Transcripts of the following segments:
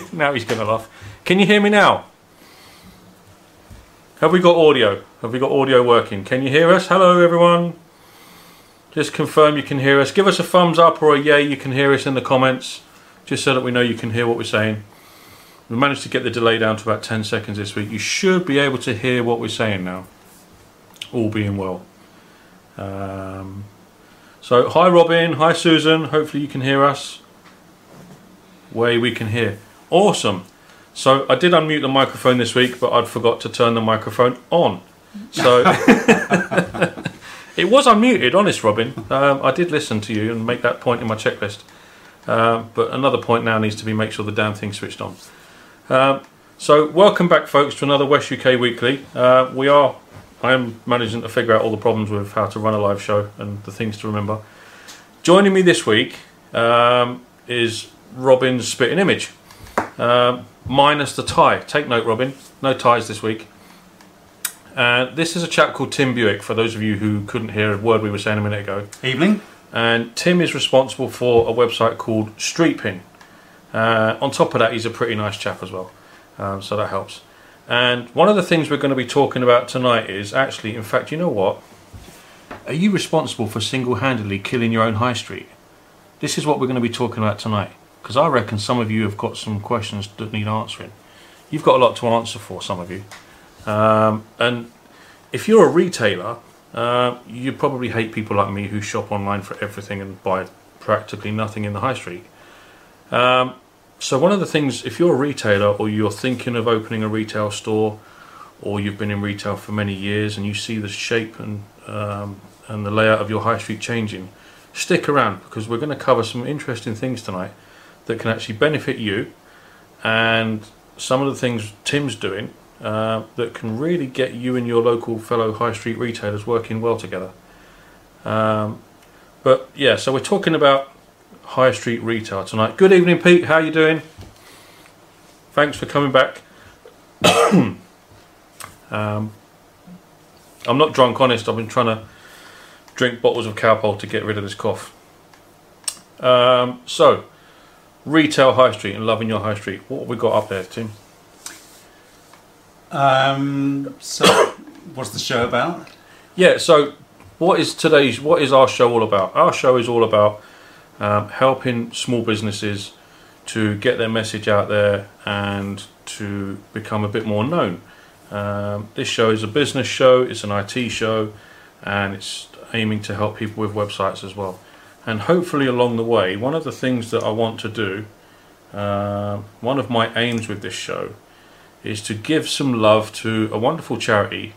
now he's going to laugh. Can you hear me now? Have we got audio? Have we got audio working? Can you hear us? Hello, everyone. Just confirm you can hear us. Give us a thumbs up or a yay you can hear us in the comments, just so that we know you can hear what we're saying. We managed to get the delay down to about 10 seconds this week. You should be able to hear what we're saying now, all being well. Um, so, hi Robin, hi Susan. Hopefully, you can hear us. Way we can hear. Awesome. So, I did unmute the microphone this week, but I'd forgot to turn the microphone on. So, it was unmuted, honest Robin. Um, I did listen to you and make that point in my checklist. Um, but another point now needs to be make sure the damn thing's switched on. Um, so, welcome back, folks, to another West UK Weekly. Uh, we are I am managing to figure out all the problems with how to run a live show and the things to remember. Joining me this week um, is Robin's spitting image, um, minus the tie. Take note, Robin. No ties this week. And this is a chap called Tim Buick. For those of you who couldn't hear a word we were saying a minute ago, Evening. and Tim is responsible for a website called Streetpin. Uh, on top of that, he's a pretty nice chap as well, um, so that helps. And one of the things we're going to be talking about tonight is actually, in fact, you know what? Are you responsible for single handedly killing your own high street? This is what we're going to be talking about tonight. Because I reckon some of you have got some questions that need answering. You've got a lot to answer for, some of you. Um, and if you're a retailer, uh, you probably hate people like me who shop online for everything and buy practically nothing in the high street. Um, so one of the things, if you're a retailer or you're thinking of opening a retail store, or you've been in retail for many years and you see the shape and um, and the layout of your high street changing, stick around because we're going to cover some interesting things tonight that can actually benefit you, and some of the things Tim's doing uh, that can really get you and your local fellow high street retailers working well together. Um, but yeah, so we're talking about high street retail tonight. Good evening, Pete. How are you doing? Thanks for coming back. um, I'm not drunk, honest. I've been trying to drink bottles of Calpol to get rid of this cough. Um, so, retail high street and loving your high street. What have we got up there, Tim? Um, so, what's the show about? Yeah. So, what is today's? What is our show all about? Our show is all about um, helping small businesses to get their message out there and to become a bit more known. Um, this show is a business show, it's an IT show, and it's aiming to help people with websites as well. And hopefully, along the way, one of the things that I want to do, uh, one of my aims with this show, is to give some love to a wonderful charity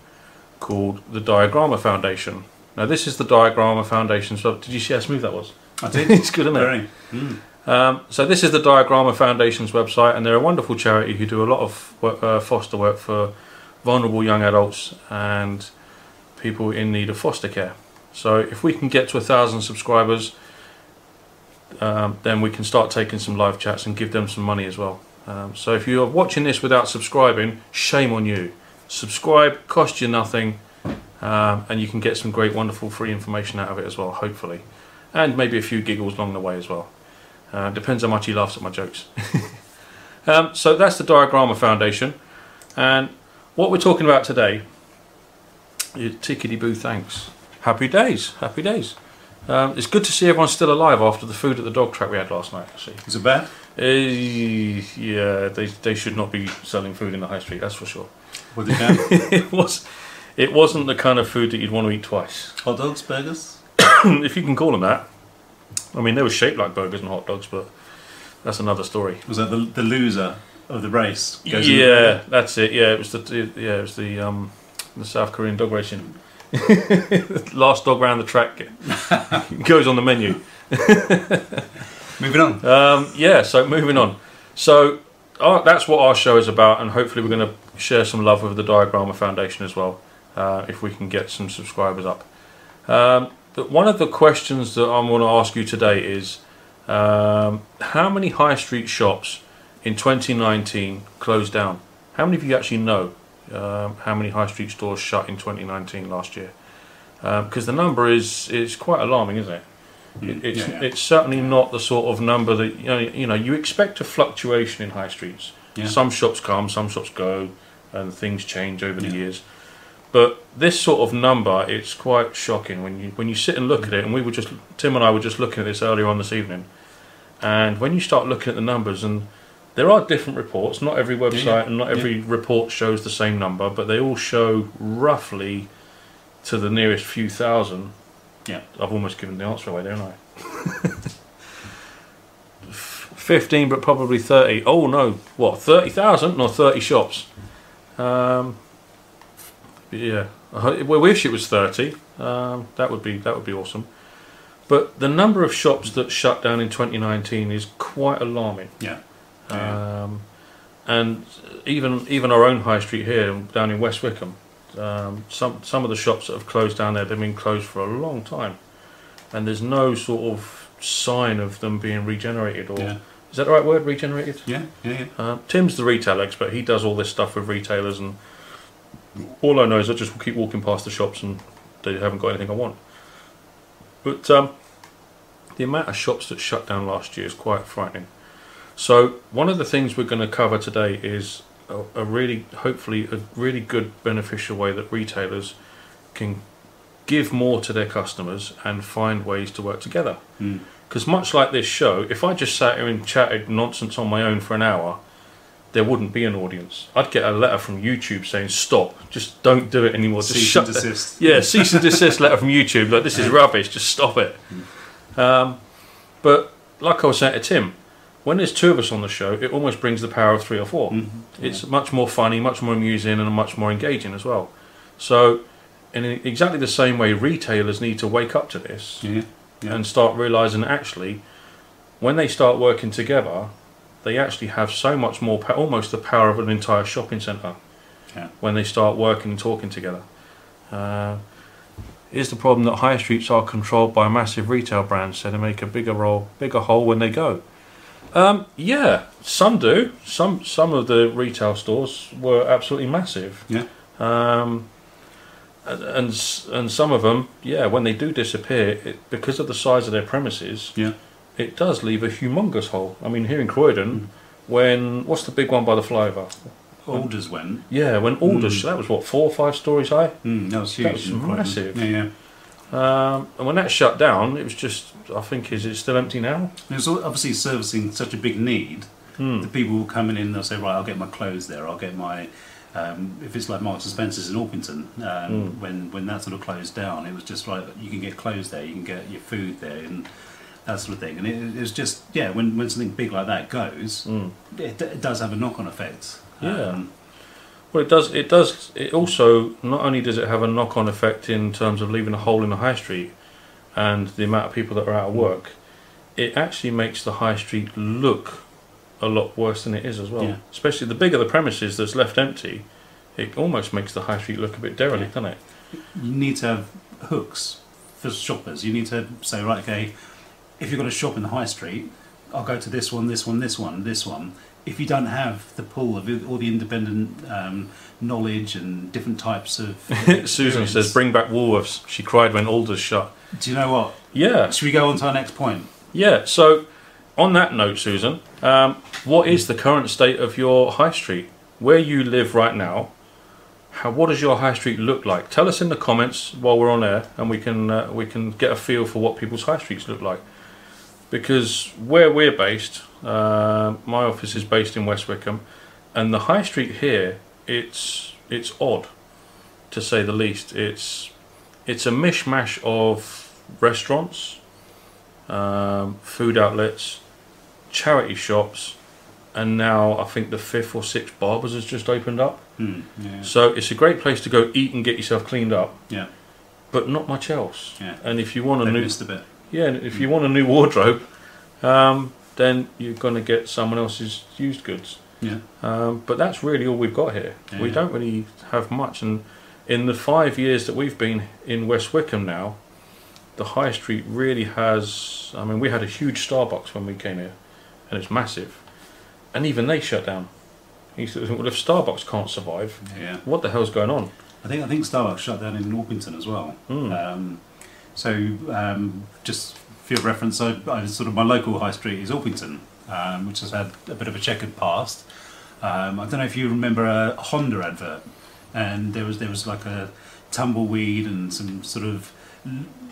called the Diagrama Foundation. Now, this is the Diagrama Foundation. So, did you see how smooth that was? I did. it's good, isn't it? Very. Mm. Um, so this is the Diagrama Foundation's website, and they're a wonderful charity who do a lot of work, uh, foster work for vulnerable young adults and people in need of foster care. So if we can get to a thousand subscribers, um, then we can start taking some live chats and give them some money as well. Um, so if you're watching this without subscribing, shame on you. Subscribe, cost you nothing, um, and you can get some great, wonderful free information out of it as well, hopefully, and maybe a few giggles along the way as well. Uh, depends how much he laughs at my jokes. um, so that's the Diagrama Foundation. And what we're talking about today is tickety boo thanks. Happy days, happy days. Um, it's good to see everyone still alive after the food at the dog track we had last night, actually. Is it bad? Uh, yeah, they, they should not be selling food in the high street, that's for sure. Was it bad? it, was, it wasn't the kind of food that you'd want to eat twice. Hot dogs, burgers? if you can call them that. I mean, they were shaped like burgers and hot dogs, but that's another story. Was that the, the loser of the race? Yeah, that's it. Yeah, it was the yeah, it was the um, the South Korean dog racing. Last dog round the track goes on the menu. Moving on. Um, yeah, so moving on. So our, that's what our show is about, and hopefully we're going to share some love with the Diagrama Foundation as well, uh, if we can get some subscribers up. Um, but one of the questions that I'm going to ask you today is um, how many high street shops in 2019 closed down? How many of you actually know um, how many high street stores shut in 2019 last year? Because the number is is quite alarming, isn't it? Mm, It's yeah, yeah. it's certainly not the sort of number that you know. You know, you expect a fluctuation in high streets. Yeah. Some shops come, some shops go, and things change over the years. But this sort of number, it's quite shocking when you when you sit and look at it. And we were just Tim and I were just looking at this earlier on this evening, and when you start looking at the numbers, and there are different reports. Not every website yeah. and not every report shows the same number, but they all show roughly to the nearest few thousand. Yeah. I've almost given the answer away, don't I? Fifteen, but probably thirty. Oh no, what thirty thousand? Not thirty shops. Um, yeah, I we wish it was thirty. Um, that would be that would be awesome. But the number of shops that shut down in 2019 is quite alarming. Yeah. Yeah. Um, and even even our own high street here down in West Wickham, um, some some of the shops that have closed down there, they've been closed for a long time, and there's no sort of sign of them being regenerated or yeah. is that the right word? Regenerated. Yeah. Yeah. Yeah. Uh, Tim's the retail expert. He does all this stuff with retailers, and all I know is I just keep walking past the shops and they haven't got anything I want. But um, the amount of shops that shut down last year is quite frightening. So one of the things we're going to cover today is a, a really, hopefully, a really good beneficial way that retailers can give more to their customers and find ways to work together. Mm. Because much like this show, if I just sat here and chatted nonsense on my own for an hour, there wouldn't be an audience. I'd get a letter from YouTube saying, "Stop! Just don't do it anymore. Just Cease shut and the- desist. yeah, cease and desist letter from YouTube. Like this is rubbish. Just stop it." Um, but like I was saying to Tim, when there's two of us on the show, it almost brings the power of three or 4 Mhm. It's much more funny, much more amusing, and much more engaging as well. So, in exactly the same way, retailers need to wake up to this Yeah. Yeah. and start realizing actually when they start working together they actually have so much more pa- almost the power of an entire shopping center Yeah. when they start working and talking together uh, is the problem that high streets are controlled by massive retail brands so they make a bigger role bigger hole when they go um, yeah some do some some of the retail stores were absolutely massive Yeah. um, and, and some of them, yeah, when they do disappear, it, because of the size of their premises, Yeah. it does leave a humongous hole. I mean, here in Croydon, when what's the big one by the flyover? Allders went. Yeah, when Allders, Mm. that was what four or five stories high. Mm, that was huge. That was massive. Yeah. Yeah. Um, and when that shut down, it was just. I think is it still empty now? It was obviously servicing such a big need. Hmm. The people will come in and they'll say, right, I'll get my clothes there. I'll get my, um, if it's like Marks and Spencer's in Orpington, um, Mm. when when that sort of closed down, it was just like you can get clothes there, you can get your food there, and that sort of thing. And it, it was just yeah, when when something big like that goes, Mm. it, it does have a knock-on effect. Yeah. Well, it does. It does. It also not only does it have a knock-on effect in terms of leaving a hole in the high street and the amount of people that are out of work, it actually makes the high street look a lot worse than it is as well. Yeah. Especially the bigger the premises that's left empty, it almost makes the high street look a bit derelict, doesn't it? you need to have hooks for shoppers. You need to say, right, okay, if you've got a shop in the high street, I'll go to this one, this one, this one, this one. If you don't have the pool of all the independent um, knowledge and different types of Susan says, "Bring back Woolworths." She cried when Allders shut. Do you know what? Yeah, Should we go on to our next point? Yeah, so on that note, Susan, um, what is the current state of your high street? Where you live right now, how, what does your high street look like? Tell us in the comments while we're on air, and we can uh, we can get a feel for what people's high streets look like. Because where we're based, uh, my office is based in West Wickham, and the high street here, it's it's odd, to say the least. It's it's a mishmash of restaurants, um, food outlets, charity shops, and now I think the fifth or sixth barbers has just opened up. Hmm, yeah. So it's a great place to go eat and get yourself cleaned up, Yeah. but not much else. Yeah. And if you want a new, missed a bit. Yeah, if you want a new wardrobe, um, then you're going to get someone else's used goods. Yeah. Um, but that's really all we've got here. Yeah, we don't really have much. And in the five years that we've been in West Wickham now, the high street really has. I mean, we had a huge Starbucks when we came here, and it's massive. And even they shut down. He said, well, if Starbucks can't survive, Yeah. what the hell's going on? I think I think Starbucks shut down in Orpington as well. Hmm. Um, so um, just for your reference, I, I sort of my local high street is Orpington, um, which has had a bit of a checkered past. Um, I don't know if you remember a Honda advert, and there was there was like a tumbleweed and some sort of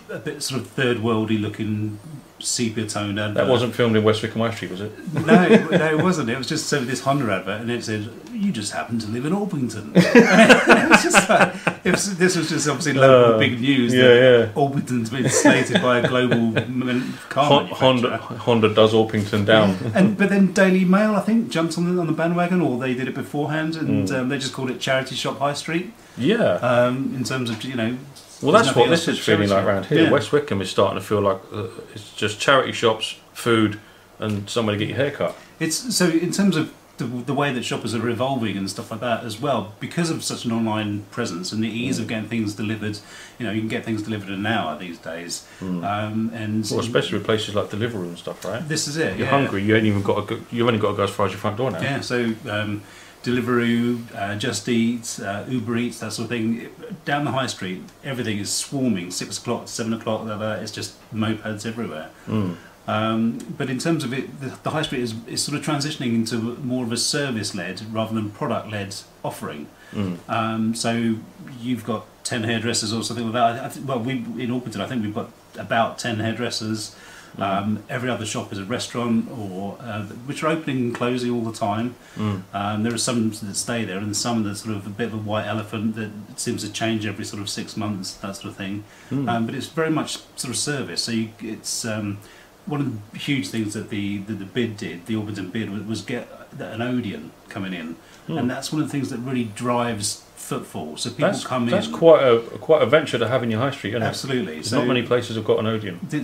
a bit sort of third worldy looking sepia toned advert. That wasn't filmed in West Wickham High Street, was it? no, it- no, it wasn't. It was just so this Honda advert, and it said, "You just happen to live in Orpington." it was just like, it was, this was just obviously local Uh, big news. yeah, that yeah. Orpington's been slated by a global car Honda. Honda does Orpington down. And but then Daily Mail, I think, jumped on the, on the bandwagon, or they did it beforehand, and Mm. um, they just called it Charity Shop High Street. Yeah. Um, in terms of you know, Well, there's that's what this is feeling like around here. Yeah. West Wickham is starting to feel like uh, it's just charity shops, food, and somewhere to get your hair cut. It's so in terms of the, the way that shoppers are evolving and stuff like that as well, because of such an online presence and the ease Mm. of getting things delivered. You know, you can get things delivered in an hour these days, um, and Mm. Well, especially with places like Deliveroo and stuff, right? this is it. You're yeah. hungry, you ain't even got to go, you've only got to go as far as your front door now. Yeah, so um, Deliveroo, uh, Just Eat, uh, Uber Eats, that sort of thing. Down the high street, everything is swarming. Six o'clock, seven o'clock, it's just mopeds everywhere. Mm. Um, but in terms of it, the, the high street is, is sort of transitioning into more of a service-led rather than product-led offering. Mm. Um, so you've got ten hairdressers or something like that. I, I th- well, we in Orpington, I think we've got about ten hairdressers. Um, every other shop is a restaurant, or uh, which are opening and closing all the time. Mm. Um, there are some that stay there, and some that sort of a bit of a white elephant that seems to change every sort of six months, that sort of thing. Mm. Um, but it's very much sort of service. So you, it's um, one of the huge things that the, the, the bid did, the Orpington bid, was, was get an Odeon coming in, Mm. and that's one of the things that really drives footfall. So people that's come that's in. quite a quite a venture to have in your high street, isn't it? Absolutely. There's so not many places have got an Odeon. the,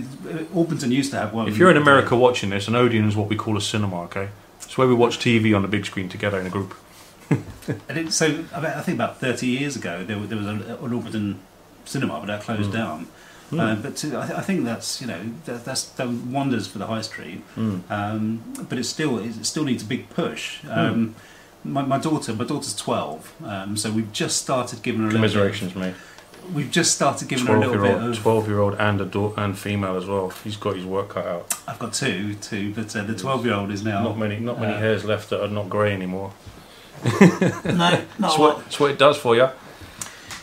Orpington used to have one. If you're in America watching this, an Odeon is what we call a cinema, okay? It's where we watch TV on the big screen together in a group. And it, so about, I think about 30 years ago, there, there was a, an Orpington cinema, but that closed Mm. down. Mm. But to, I, th- I think that's you know that, that's done wonders for the high street. Mm. Um, but it still it still needs a big push. Um, my, my daughter, my daughter's 12, um, so we've just started giving her a little bit. Commiserations, mate. We've just started giving her a Twelve little year bit old, of. twelve year old, and a daughter and female as well. He's got his work cut out. I've got two, two, but uh, the 12 year old is now. Not many, not many uh, hairs left that are not grey anymore. no, That's what, that's what it does for you.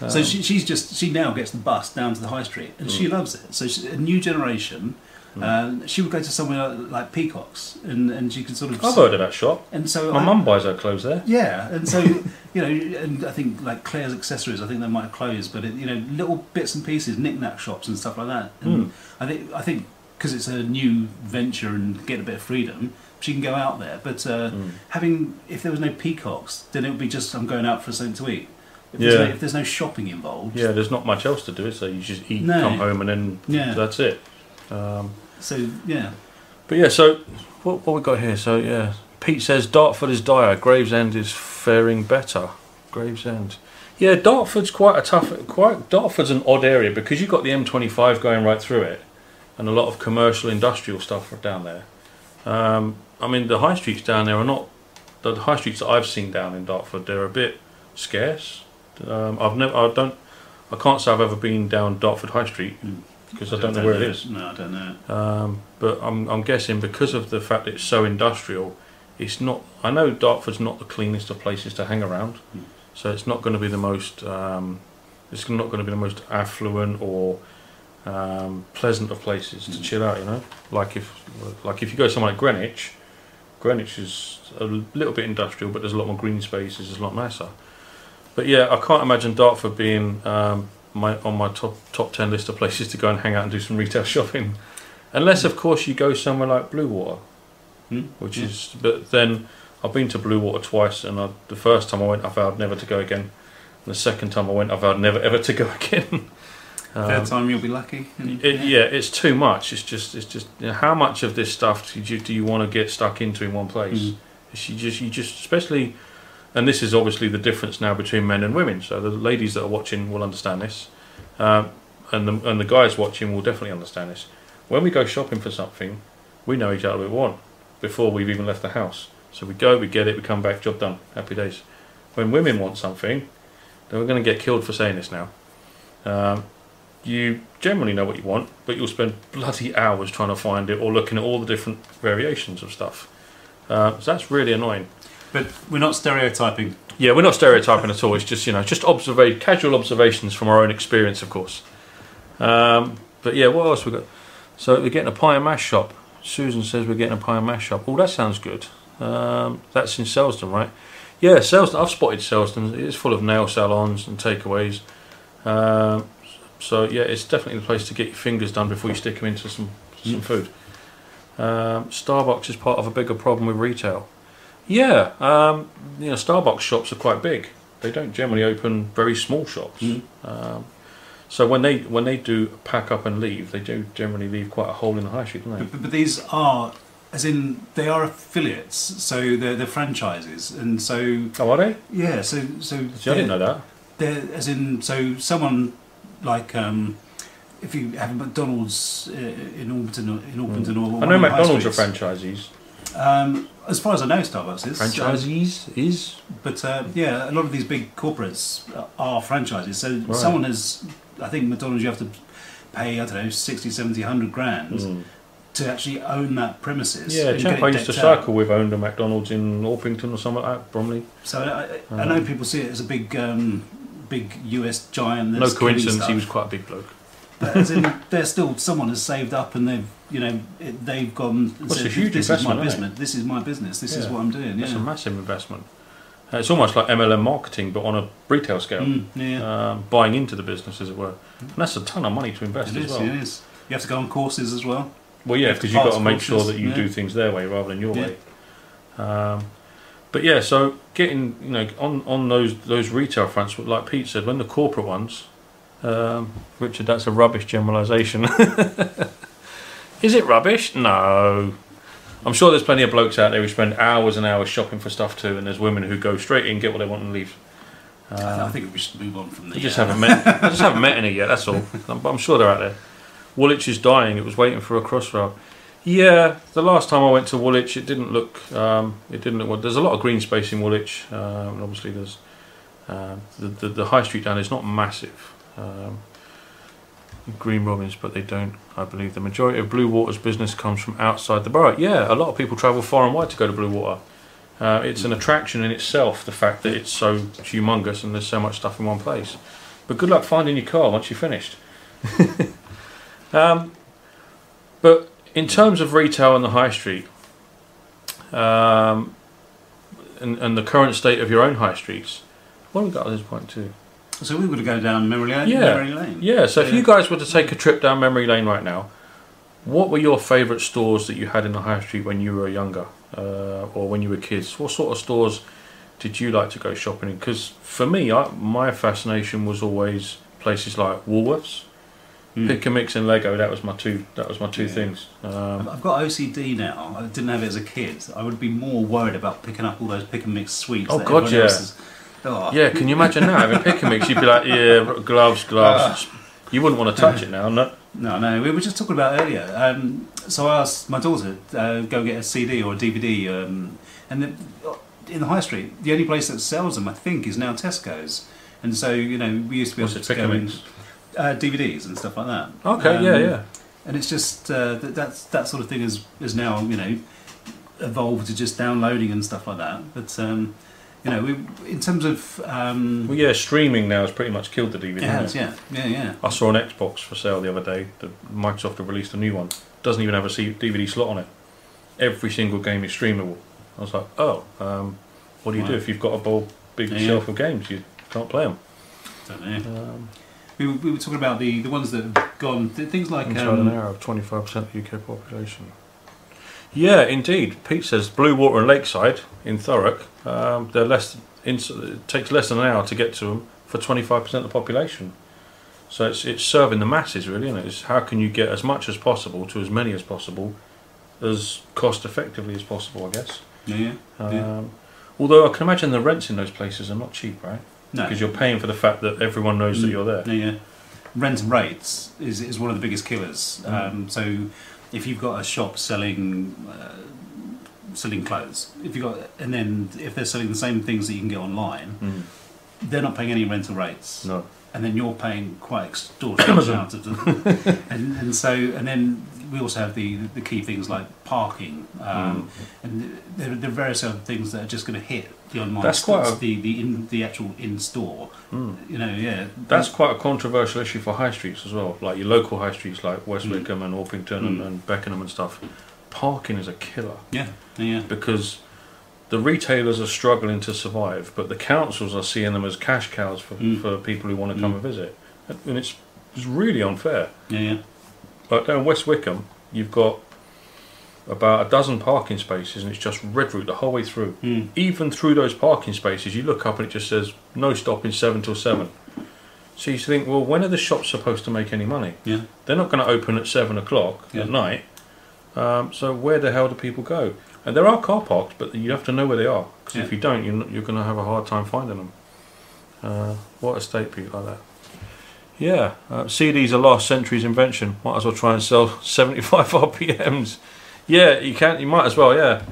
So she, she's just she now gets the bus down to the high street and she loves it. So she, a new generation. Um, she would go to somewhere like, like Peacocks and, and she could sort of I've heard of that shop. and so My I- mum buys her clothes there. Yeah, and so you know, and I think like Claire's accessories, I think they might have closed, but it, you know, little bits and pieces, knick-knack shops and stuff like that. And Mm. I think I think because it's a new venture and get a bit of freedom, she can go out there. But uh, Mm. having if there was no peacocks, then it would be just I'm going out for something to eat. If, there's, Yeah. no, if there's no shopping involved, Yeah, there's not much else to do. So you just eat, No. come home, and then Yeah. that's it. Um, So yeah, But yeah, so what what we got here? So yeah, Pete says Dartford is dire. Gravesend is faring better. Gravesend. Yeah, Dartford's quite a tough. Quite Dartford's an odd area because you've got the M25 going right through it, and a lot of commercial industrial stuff down there. Um, I mean, the high streets down there are not the high streets that I've seen down in Dartford. They're a bit scarce. Um, I've never. I don't. I can't say I've ever been down Dartford High Street Mm. Because I don't know where it is. No, I don't know. Um, but I'm, I'm guessing because of the fact that it's so industrial, it's not. I know Dartford's not the cleanest of places to hang around, Mm. so it's not going to be the most. Um, it's not going to be the most affluent or um, pleasant of places to Mm. chill out. You know, like if like if you go somewhere like Greenwich, Greenwich is a little bit industrial, but there's a lot more green spaces. It's a lot nicer. But yeah, I can't imagine Dartford being um, my on my top top ten list of places to go and hang out and do some retail shopping. Unless, of course, you go somewhere like Bluewater, Hmm? which Yeah. is. But then I've been to Bluewater twice, and I, the first time I went, I vowed never to go again. And the second time I went, I vowed never ever to go again. Third Um, time you'll be lucky. it, yeah, it's too much. It's just, it's just. You know, how much of this stuff do you, do you want to get stuck into in one place? Mm. You just, you just, especially, and this is obviously the difference now between men and women. So the ladies that are watching will understand this, um, and the and the guys watching will definitely understand this. When we go shopping for something, we know each other what we want before we've even left the house. So we go, we get it, we come back, job done, happy days. When women want something, then we're going to get killed for saying this now. Um, you generally know what you want, but you'll spend bloody hours trying to find it or looking at all the different variations of stuff. Uh, so that's really annoying. But we're not stereotyping. Yeah, we're not stereotyping at all. It's just you know just observa- casual observations from our own experience, of course. Um, but yeah, what else we got? So we're getting a pie and mash shop. Susan says we're getting a pie and mash shop. Oh, that sounds good. Um, that's in Selsdon, right? Yeah, Selsdon. I've spotted Selsdon. It is full of nail salons and takeaways. Um, so yeah, it's definitely the place to get your fingers done before you stick them into some some food. Um, Starbucks is part of a bigger problem with retail. Yeah, um, you know, Starbucks shops are quite big. They don't generally open very small shops. Mm. Um, so when they when they do pack up and leave, they do generally leave quite a hole in the high street, don't they? But, but these are, as in, they are affiliates, so they're, they're franchises, and so Oh, are they? yeah, so so See, I didn't know that. They're, as in, so someone like um, if you have a McDonald's uh, in Orpington, in Orpington, or Hmm. I know of the high McDonald's are franchisees. Um, as far as I know, Starbucks is um, Franchisees is but uh, yeah, a lot of these big corporates are franchises. So Right. someone has, I think McDonald's, you have to pay I don't know 60, 70, 100 grand Mm. to actually own that premises. Yeah, chap I used to cycle with owned a McDonald's in Orpington or something like that, Bromley. So I, I Uh, know people see it as a big, um, big US giant. No coincidence, he was quite a big bloke. But as in, they're still someone has saved up and they've, you know, it, they've gone. And Well, said, a huge this is my business. This is my business. This is what I'm doing. It's a massive investment. Uh, it's almost like MLM marketing, but on a retail scale, Mm, yeah. um, buying into the business, as it were. And that's a ton of money to invest it as is. well. It is. You have to go on courses as well. Well, yeah, because you've got to make sure that you yeah. do things their way rather than your Yeah. way. Um, but yeah, so getting you know on on those those retail fronts, like Pete said, when the corporate ones, um, Richard, that's a rubbish generalisation. Is it rubbish? No. I'm sure there's plenty of blokes out there who spend hours and hours shopping for stuff too, and there's women who go straight in, get what they want, and leave. I Um, think we should move on from the. I just uh, haven't met. I just haven't met any yet. That's all. I'm, I'm sure they're out there. Woolwich is dying. It was waiting for a crossrail. Yeah, the last time I went to Woolwich, it didn't look. Um, it didn't look. Well, there's a lot of green space in Woolwich, um, and obviously there's um, the, the the high street down is not massive. Um, Green Robins, but they don't. I believe the majority of Bluewater's business comes from outside the borough. Yeah, a lot of people travel far and wide to go to Bluewater. Uh, it's an attraction in itself, the fact that it's so humongous and there's so much stuff in one place. But good luck finding your car once you're finished. um, but in terms of retail on the high street, um, and, and the current state of your own high streets, what have we got at this point too? So we're going to go down memory lane. Yeah. Memory lane. Yeah, so if you guys were to take a trip down memory lane right now, what were your favourite stores that you had in the high street when you were younger uh, or when you were kids? What sort of stores did you like to go shopping in? Because for me, I, my fascination was always places like Woolworths, Mm. Pick and Mix, and Lego. That was my two. That was my two Yeah. things. Um, I've- got OCD now. I didn't have it as a kid. I would be more worried about picking up all those pick and mix sweets. Oh, God, yeah. is- Oh. yeah, can you imagine now having Pick and Mix? You'd be like, yeah, gloves, gloves. you wouldn't want to touch it now, no. No, no, we were just talking about earlier. Um, so I asked my daughter uh, go get a CD or a DVD, um, and the, in the high street, the only place that sells them, I think, is now Tesco's. And so you know, we used to be What's able to go in uh, DVDs and stuff like that. Okay, Um, yeah, yeah. And it's just uh, that that's that sort of thing is is now you know evolved to just downloading and stuff like that. But um, you know, we, in terms of um, Well, yeah, streaming now has pretty much killed the DVD. it has, yeah, yeah, yeah. I saw an Xbox for sale the other day. The Microsoft have released a new one. Doesn't even have a DVD slot on it. Every single game is streamable. I was like, oh, um, what do you do if you've got a bold, big Yeah. shelf of games? You can't play them. Don't know. Um, We, were- we were talking about the, the ones that have gone th- things like inside an um, hour of 25% of the UK population. Yeah, indeed. Pete says Bluewater and Lakeside in Thurrock. Um, they're less. It takes less than an hour to get to them for 25% of the population. So it's it's serving the masses really, isn't it? It's how can you get as much as possible to as many as possible, as cost effectively as possible, I guess. yeah, yeah. Um, Yeah. Although I can imagine the rents in those places are not cheap, right? no, Because you're paying for the fact that everyone knows that Mm. you're there. Yeah, yeah. Rent and rates is, is one of the biggest killers. Mm. Um, so if you've got a shop selling uh, selling clothes, if you got and then if they're selling the same things that you can get online, Mm. they're not paying any rental rates. No. and then you're paying quite extortionate amounts of them. and, and so, and then we also have the the key things like parking, um, and there, there are various other things that are just going to hit the online. That's quite a- the the in the actual in store. You know, yeah, That's quite a controversial issue for high streets as well, like your local high streets like West Mm. Wickham and Orpington and, Mm. and Beckenham and stuff. Parking is a killer yeah, yeah. because the retailers are struggling to survive, but the councils are seeing them as cash cows for, Mm. for people who want to come Mm. and visit. And it's, it's really unfair. Yeah, yeah. Like down West Wickham, you've got about a dozen parking spaces and it's just red route the whole way through. Mm. Even through those parking spaces, you look up and it just says no stopping 7 till 7. So you think, well, when are the shops supposed to make any money? Yeah. They're not going to open at 7 o'clock Yeah. at night. Um, so where the hell do people go? And there are car parks, but you have to know where they are. Because if you don't, you're, not- you're going to have a hard time finding them. Uh, what estate people like that? Yeah, uh, CD's are last century's invention. Might as well try and sell 75 RPMs. Yeah, you can. You might as well. Yeah,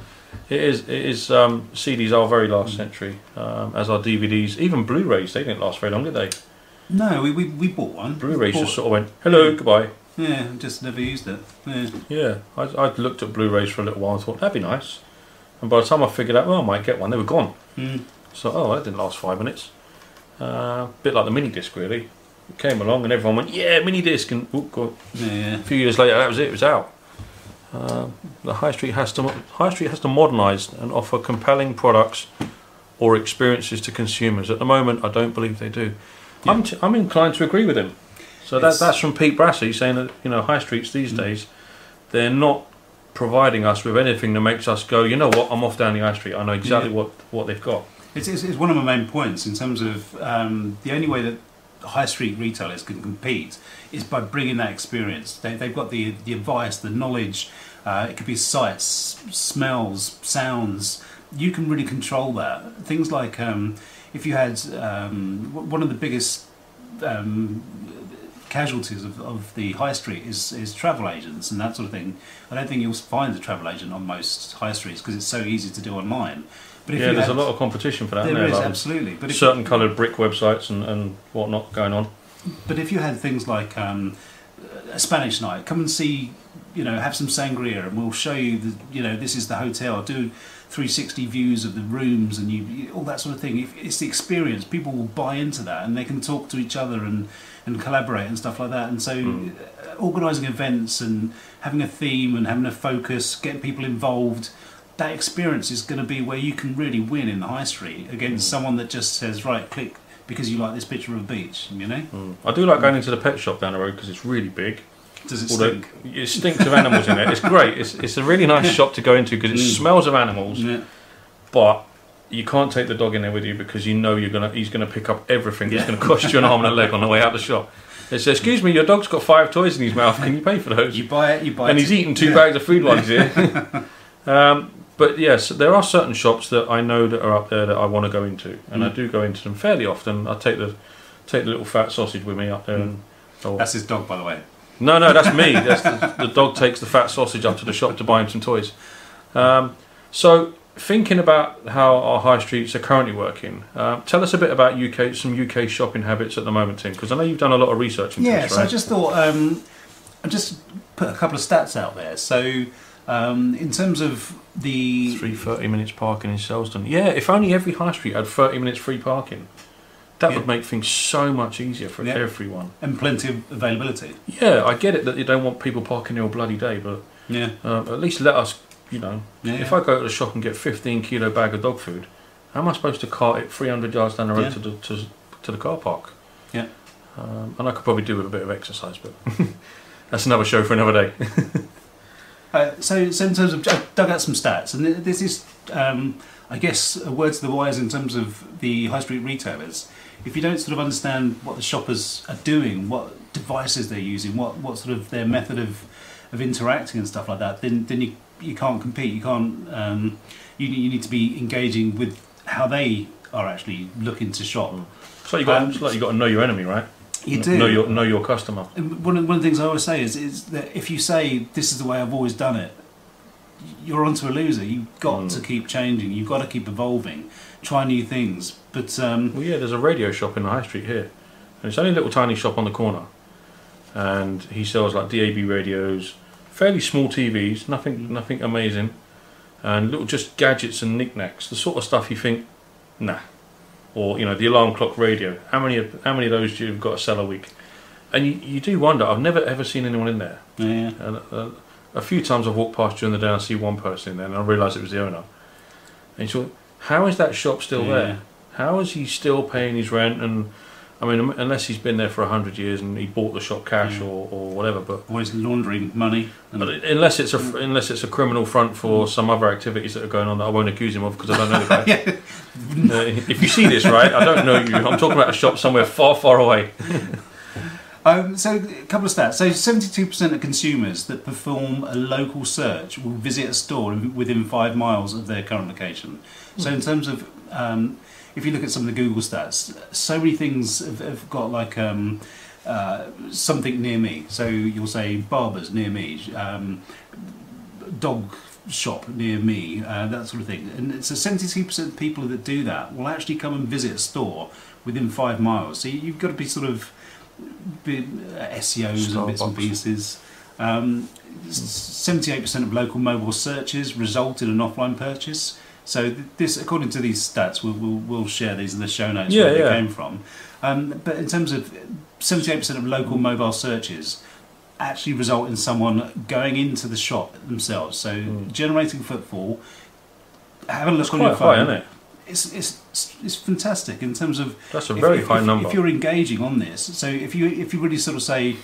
it is. It is. Um, CDs are very last century, um, as are DVDs. Even Blu-rays. They didn't last very long, did they? No, we, we, we bought one. Blu-rays just sort of went hello, goodbye. Yeah, I just never used it. Yeah. Yeah, I, I looked at Blu-rays for a little while and thought that'd be nice. And by the time I figured out, well, I might get one, they were gone. Mm. So, oh, that didn't last five minutes. Uh, bit like the mini disc, really. Came along and everyone went, yeah, mini disc, and oh, God, Yeah, yeah. a few years later, that was it. It was out. Uh, the high street has to high street has to modernise and offer compelling products or experiences to consumers. At the moment, I don't believe they do. I'm t- I'm inclined to agree with him. So that, that's from Pete Brassey saying that you know high streets these Mm. days they're not providing us with anything that makes us go. You know what? I'm off down the high street. I know exactly Yeah. what what they've got. It's, it's, it's one of my main points in terms of um, the only way that high street retailers can compete is by bringing that experience. They, they've got the, the advice, the knowledge, uh, it could be sights, smells, sounds. You can really control that. Things like um, if you had um, one of the biggest um, casualties of, of the high street is, is travel agents and that sort of thing. I don't think you'll find a travel agent on most high streets because it's so easy to do online. But if yeah, there's had, a lot of competition for that. there is Like, absolutely, but if, certain coloured brick websites and, and whatnot going on. but if you had things like um, a Spanish night, come and see, you know, have some sangria, and we'll show you the, you know, this is the hotel. Do 360 views of the rooms and you, all that sort of thing. If it's the experience, people will buy into that, and they can talk to each other and and collaborate and stuff like that. And so, Mm. uh, organising events and having a theme and having a focus, getting people involved. That experience is going to be where you can really win in the high street against Mm. someone that just says, right, click because you like this picture of a beach, you know? Mm. I do like going into the pet shop down the road because it's really big. Does it Although stink? it stinks of animals in it. It's great. It's, it's a really nice shop to go into because it Mm. smells of animals, Yeah. but you can't take the dog in there with you because you know you're gonna he's gonna pick up everything. It's gonna cost you an arm and a leg on the way out the shop. It says, "Excuse me, your dog's got five toys in his mouth. Can you pay for those?" You buy it, you buy it. and it. he's eating two Yeah. bags of food while he's here. um, but yes, there are certain shops that I know that are up there that I want to go into, and I Mm. do go into them fairly often. I take the take the little fat sausage with me up there, and or- That's his dog, by the way. no, no, that's me. That's the, the dog takes the fat sausage up to the shop to buy him some toys. Um, so, thinking about how our high streets are currently working, uh, tell us a bit about UK some UK shopping habits at the moment, Tim, because I know you've done a lot of research into Yeah, this, so I just thought um, I just put a couple of stats out there. So, um, in terms of the Three 30 minutes parking in Selsdon. Yeah, if only every high street had 30 minutes free parking, that Yeah. would make things so much easier for Yeah. everyone. and plenty of availability. Yeah, I get it that you don't want people parking all bloody day, but Yeah, um, at least let us, you know, yeah. If I go to the shop and get 15 kilo bag of dog food, how am I supposed to cart it 300 yards down the road to, the, to, to the car park? Yeah. Um, and I could probably do with a bit of exercise, but that's another show for another day. Uh, so, so in terms of, I dug out some stats, and this is, um, I guess, a word to the wise in terms of the high street retailers. If you don't sort of understand what the shoppers are doing, what devices they're using, what, what sort of their method of, of interacting and stuff like that, then then you you can't compete. You can't. Um, you you need to be engaging with how they are actually looking to shop. So you got, Um, it's like you got to know your enemy, right? You do. know your know your customer. One of, one of the things I always say is, is that if you say this is the way I've always done it, you're onto a loser. You've got Mm. to keep changing. You've got to keep evolving, try new things. But um, Well, yeah, there's a radio shop in the high street here, and it's only a little tiny shop on the corner, and he sells like DAB radios, fairly small TVs, nothing nothing amazing, and little just gadgets and knickknacks, the sort of stuff you think, nah, or you know the alarm clock radio. How many of, how many of those do you've got to sell a week? And you, you do wonder. I've never ever seen anyone in there. Yeah. And uh, a few times I've walked past during the day and I see one person in there, and I realise it was the owner. And you thought, how is that shop still Yeah. there? How is he still paying his rent? And I mean, um, unless he's been there for a hundred years and he bought the shop cash Yeah. or, or whatever, but. Always laundering money. And But unless it's a unless it's a criminal front for some other activities that are going on that I won't accuse him of because I don't know the guy. yeah. Uh, if you see this, right, I don't know you. I'm talking about a shop somewhere far, far away. Um, so, a couple of stats. So, 72% of consumers that perform a local search will visit a store within five miles of their current location. So, in terms of, um, if you look at some of the Google stats, so many things have, have got like um, uh, something near me. So, you'll say barbers near me, um, dog shop near me, uh, that sort of thing. And it's so, 72% of people that do that will actually come and visit a store within five miles. So, you've got to be sort of bit, uh, SEOs and bits and pieces. Um, Seventy-eight percent of local mobile searches result in an offline purchase. So this, according to these stats, we'll, we'll, we'll share these in the show notes Yeah, where yeah. they came from. Um, but in terms of seventy-eight percent of local mobile searches actually result in someone going into the shop themselves. So Mm. generating footfall. Have a look It's on your high, phone. it? It's, it's it's fantastic in terms of That's a very if, high if, number. If you're engaging on this, so if you if you really sort of say,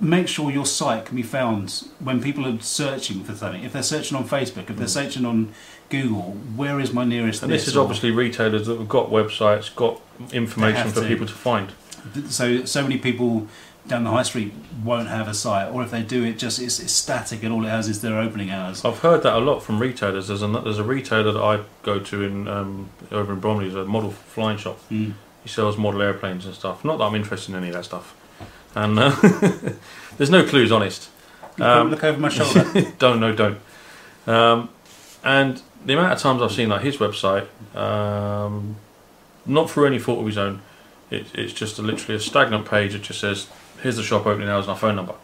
make sure your site can be found when people are searching for something. If they're searching on Facebook, if they're searching on Google, where is my nearest? And this is obviously retailers that have got websites, got information for to. people to find. so so many people down the high street won't have a site, or if they do, it just it's, it's static, and all it has is their opening hours. I've heard that a lot from retailers. There's a there's a retailer that I go to in um, over in Bromley, He's a model flying shop. Mm. He sells model airplanes and stuff. Not that I'm interested in any of that stuff. And uh, there's no clues, honest. Um, look over my shoulder. don't no don't. Um, and the amount of times I've seen like his website, um, not through any fault of his own, it, it's just a, literally a stagnant page that just says, "Here's the shop opening hours and our phone number."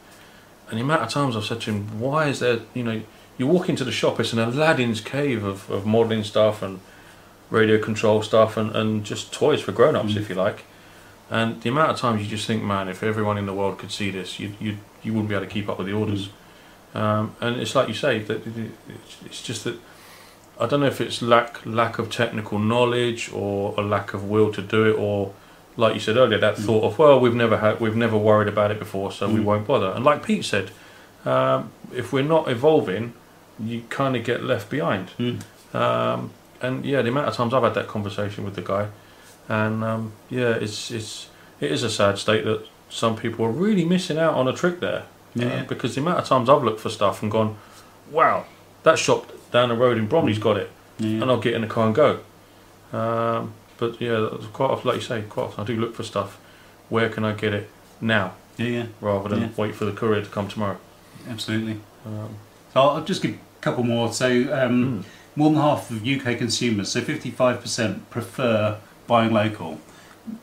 And the amount of times I've said to him, "Why is there?" You know, you walk into the shop, it's an Aladdin's cave of, of modelling stuff and radio control stuff and, and just toys for grown-ups, Mm. if you like. And the amount of times you just think, man, if everyone in the world could see this, you you you wouldn't be able to keep up with the orders. Um, and it's like you say that it- it- it's just that I don't know if it's lack lack of technical knowledge or a lack of will to do it, or like you said earlier, that Mm. thought of well, we've never had we've never worried about it before, so we Mm. won't bother. And like Pete said, um, if we're not evolving, you kind of get left behind. Mm. Um, and yeah, the amount of times I've had that conversation with the guy, and um, yeah, it's it's it is a sad state that some people are really missing out on a trick there. Yeah, Uh, because the amount of times I've looked for stuff and gone, wow, that shop down the road in Bromley's got it, Yeah. and I'll get in the car and go. Um, but yeah, quite often, like you say, quite often I do look for stuff. Where can I get it now, yeah, yeah, rather than Yeah. wait for the courier to come tomorrow? absolutely. Um, So I'll I'll just give a couple more. So um, mm. more than half of UK consumers, so 55%, prefer buying local.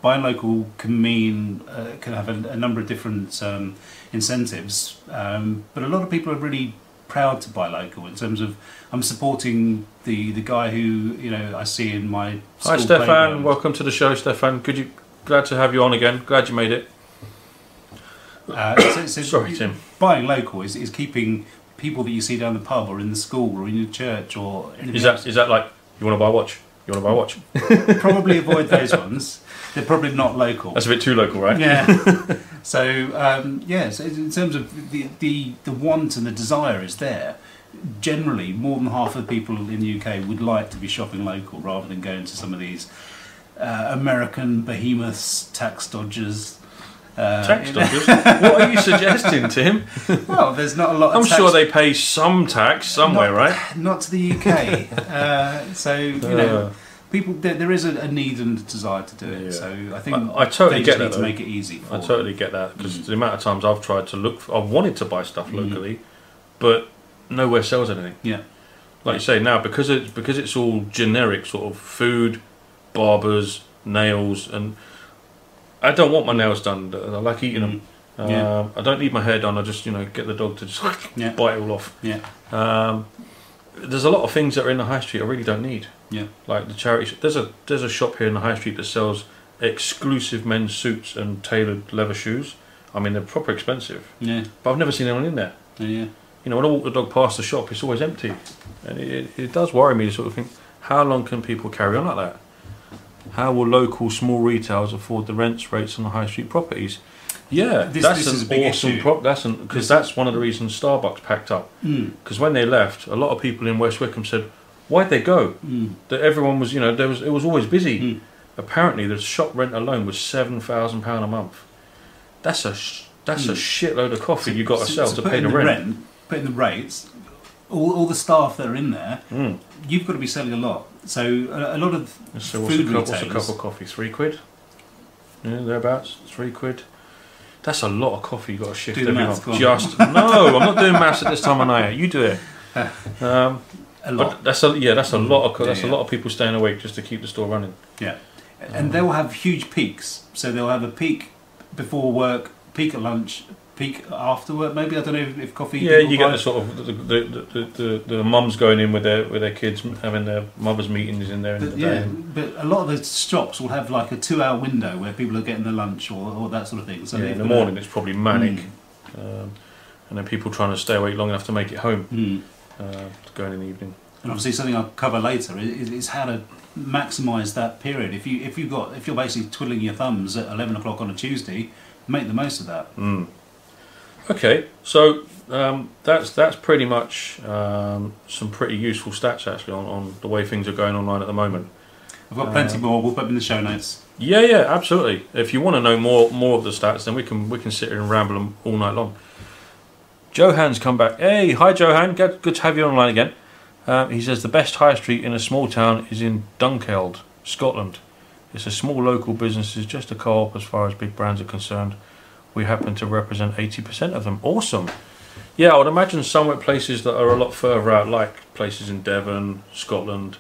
Buying local can mean uh, can have a, a number of different um, incentives, um, but a lot of people are really proud to buy local in terms of I'm supporting the the guy who you know I see in my Hi, Stefan. playground. Welcome to the show, Stefan. Could you? Glad to have you on again. Glad you made it. Uh, so, so Sorry, Tim. Buying local is, is keeping people that you see down the pub or in the school or in your church or Is else. that is that like you want to buy a watch? You want to buy a watch? probably avoid those ones. They're probably not local. That's a bit too local, right? Yeah. so um, yeah, so in terms of the, the the want and the desire is there. Generally, more than half of the people in the UK would like to be shopping local rather than going to some of these uh, American behemoths, tax dodgers. Uh, Tax dodgers. what are you suggesting, Tim? Well, there's not a lot. Of I'm sure they pay some tax somewhere, not, right? Not to the UK. uh, so you know, people there, there is a, a need and a desire to do it. Yeah. So I think I- I totally they get just need that, to make it easy. For I totally get that because Mm. the amount of times I've tried to look, for, I've wanted to buy stuff Mm. locally, but nowhere sells anything. Yeah. Like you say now, because it's because it's all generic sort of food, barbers, nails, and I don't want my nails done. I like eating them. Um, Yeah. I don't need my hair done. I just you know get the dog to just Yeah. bite it all off. Yeah. Um, there's a lot of things that are in the high street I really don't need. Yeah. Like the charity. sh- There's a there's a shop here in the high street that sells exclusive men's suits and tailored leather shoes. I mean they're proper expensive, Yeah. but I've never seen anyone in there. Yeah. You know when I walk the dog past the shop, it's always empty, and it, it, it does worry me to sort of think how long can people carry on like that? How will local small retailers afford the rents rates on the high street properties? Yeah, This- that's this is a an big awesome prop. That's because that's one of the reasons Starbucks packed up. Mm. Because when they left, a lot of people in West Wickham said, "Why'd they go?" Mm. That everyone was, you know, there was it was always busy. Mm. Apparently, the shop rent alone was seven thousand pound a month. That's a sh- that's a Mm. shitload of coffee you got to So- sell so to pay the rent. put in the rates. All, all the staff that are in there, Mm. you've got to be selling a lot. So a, a lot of So what's a, food cup, what's a cup of coffee? Three quid. Yeah, thereabouts. Three quid. That's a lot of coffee you got to shift Do every month. Just no, I'm not doing maths at this time of night. You do it. Um, a lot. that's a yeah, that's a lot of co- Yeah, that's a lot of people staying awake just to keep the store running. Yeah, and they'll have huge peaks. So they'll have a peak before work, peak at lunch, peak after work. Maybe I don't know if, if coffee. Yeah, you get the sort of the the, the, the, the mums going in with their with their kids having their mothers meetings in there in the yeah, but a lot of the shops will have like a two-hour window where people are getting their lunch or, or that sort of thing. So yeah, in the morning it's probably manic, Mm. um, and then people trying to stay awake long enough to make it home Mm. uh, to go in in the evening. And obviously, something I'll cover later is, is how to maximise that period. If you if you got if you're basically twiddling your thumbs at eleven o'clock on a Tuesday, make the most of that. Mm. Okay, so um, that's that's pretty much um, some pretty useful stats actually on, on the way things are going online at the moment. I've got plenty Uh, more. We'll put them in the show notes. Yeah, yeah, absolutely. If you want to know more more of the stats, then we can we can sit here and ramble them all night long. Johan's come back. Hey, hi Johan. Good, good to have you online again. Um, he says the best high street in a small town is in Dunkeld, Scotland. It's a small local business. It's just a co-op as far as big brands are concerned. We happen to represent 80% of them. Awesome. Yeah, I would imagine somewhere places that are a lot further out, like places in Devon, Scotland,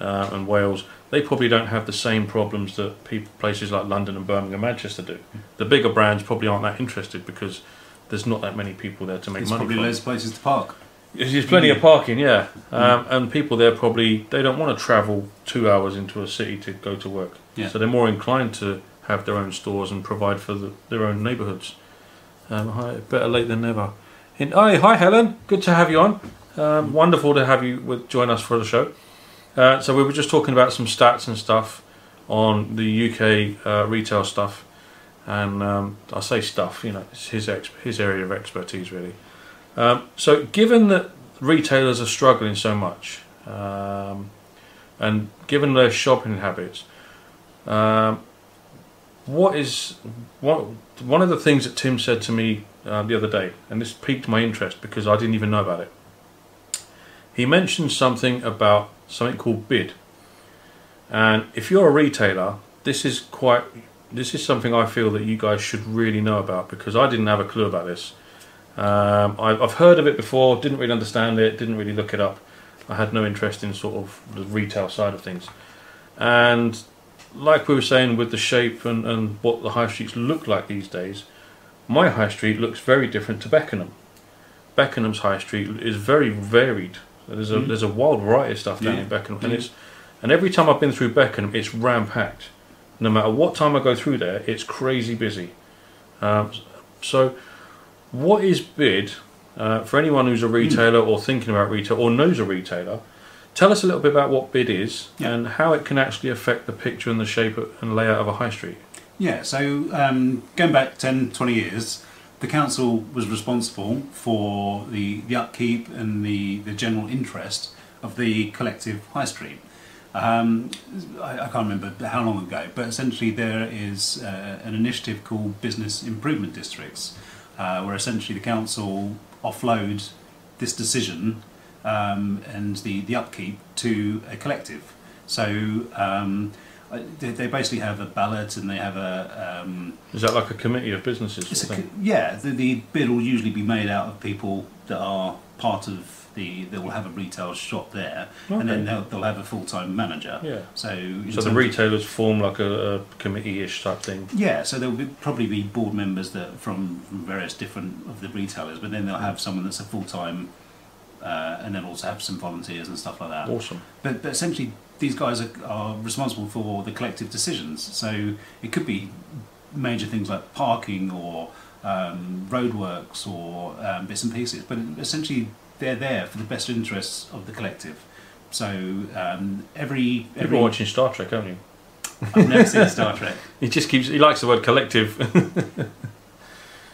uh, and Wales, they probably don't have the same problems that people, places like London and Birmingham, Manchester do. The bigger brands probably aren't that interested because there's not that many people there to make There's money. probably from. of places to park. There's there's plenty of parking, yeah, um, and people there probably they don't want to travel two hours into a city to go to work. Yeah. So they're more inclined to have their own stores and provide for the, their own neighbourhoods. Um, hi, better late than never. In, hi, hi Helen, good to have you on. Um, wonderful to have you with, join us for the show. Uh, so we were just talking about some stats and stuff on the UK uh, retail stuff, and um, I say stuff, you know, it's his his area of expertise really. Um, so given that retailers are struggling so much, um, and given their shopping habits, um, what is what one of the things that Tim said to me uh, the other day, and this piqued my interest because I didn't even know about it. He mentioned something about something called bid, and if you're a retailer, this is quite this is something I feel that you guys should really know about because I didn't have a clue about this. Um, I've, I've heard of it before, didn't really understand it, didn't really look it up. I had no interest in sort of the retail side of things. And like we were saying with the shape and, and what the high streets look like these days, my high street looks very different to Beckenham. Beckenham's high street is very varied. There's a Mhm. there's a wild variety of stuff down Yeah. in Beckenham, and Yeah. it's and every time I've been through Beckenham, it's ram packed. No matter what time I go through there, it's crazy busy. Um, so, what is bid uh, for anyone who's a retailer or thinking about retail or knows a retailer? Tell us a little bit about what bid is Yeah. and how it can actually affect the picture and the shape and layout of a high street. Yeah, so um, going back 10, 20 years, the council was responsible for the, the upkeep and the, the general interest of the collective high street. Um, I, I can't remember how long ago, but essentially there is uh, an initiative called Business Improvement Districts, uh, where essentially the council offload this decision um, and the, the upkeep to a collective. So um, they, they basically have a ballot and they have a um, Is that like a committee of businesses? it's a, yeah the, the bid will usually be made out of people that are part of the that will have a retail shop there, and then they'll, they'll have a full time manager. Yeah. So So the retailers form like a, a committee-ish type thing. Yeah, so there'll be, probably be board members that from, from various different of the retailers, but then they'll have someone that's a full time, uh, and then also have some volunteers and stuff like that. Awesome. But, but essentially, these guys are, are responsible for the collective decisions. So it could be major things like parking or um, roadworks or um, bits and pieces, but essentially they're there for the best interests of the collective. So um, every You've been watching Star Trek, haven't you? I've never seen Star Trek. He just keeps. He likes the word collective.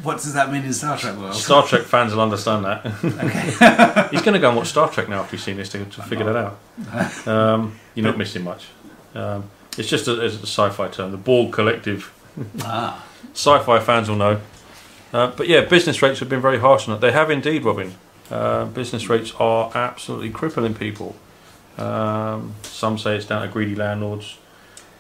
What does that mean in Star Trek world? Star Trek fans will understand that. Okay. He's going to go and watch Star Trek now after he's seen this to, to figure that out. Um, you're not missing much. Um, it's just a, it's a sci-fi term. The Borg Collective. ah, Sci-fi fans will know. Uh, but yeah, business rates have been very harsh on it. They have indeed, Robin. Uh, business rates are absolutely crippling people. Um, some say it's down to greedy landlords.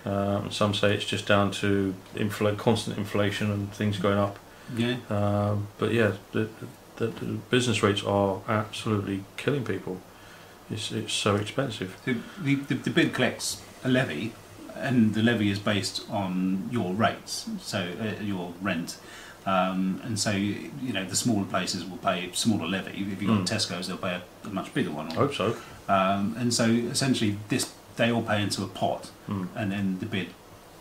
Um, some say it's just down to infl- constant inflation and things going up. Yeah. Um, but yeah, the, the, the business rates are absolutely killing people. It's, it's so expensive. So the, the, the bid collects a levy, and the levy is based on your rates, so uh, your rent. Um, and so, you know, the smaller places will pay a smaller levy. If you've got Mm. Tesco's, they'll pay a, a much bigger one. I hope so. Um, and so, essentially, this they all pay into a pot, Mm. and then the bid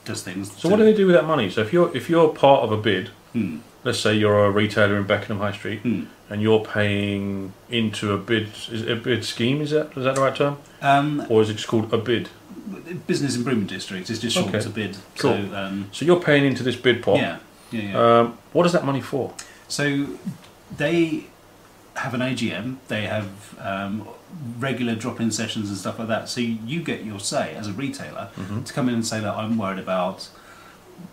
does things. So what do they do with that money? So if you're if you're part of a bid, Hmm. Let's say you're a retailer in Beckenham High Street, Hmm. and you're paying into a bid is it a bid scheme is that is that the right term Um, or is it just called a bid business improvement district is just short Okay. to bid. Cool. So, um, so you're paying into this bid pot yeah, yeah, yeah. um, what is that money for So they have an AGM. They have um, regular drop-in sessions and stuff like that. So you get your say as a retailer Mhm. to come in and say that I'm worried about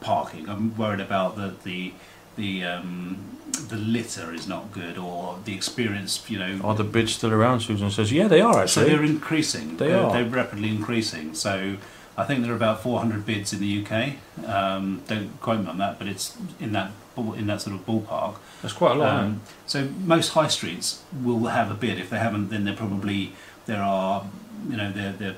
parking. I'm worried about the the the um, the litter is not good or the experience. You know, are the bids still around Susan says yeah they are actually. so they're increasing. They they're, are. They're rapidly increasing. So I think there are about 400 bids in the UK. Um, don't quote me on that, but it's in that in that sort of ballpark. that's quite a lot Um, so most high streets will have a bid. If they haven't, then they're probably there are you know they're they're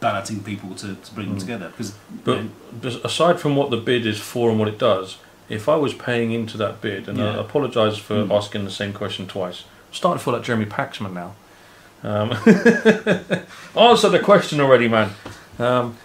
balloting people to, to bring them Mm. together because But just aside from what the bid is for and what it does, if I was paying into that bid, and I apologise for Mm. asking the same question twice, I'm starting to feel like Jeremy Paxman now. Um, answer the question already, man. Um,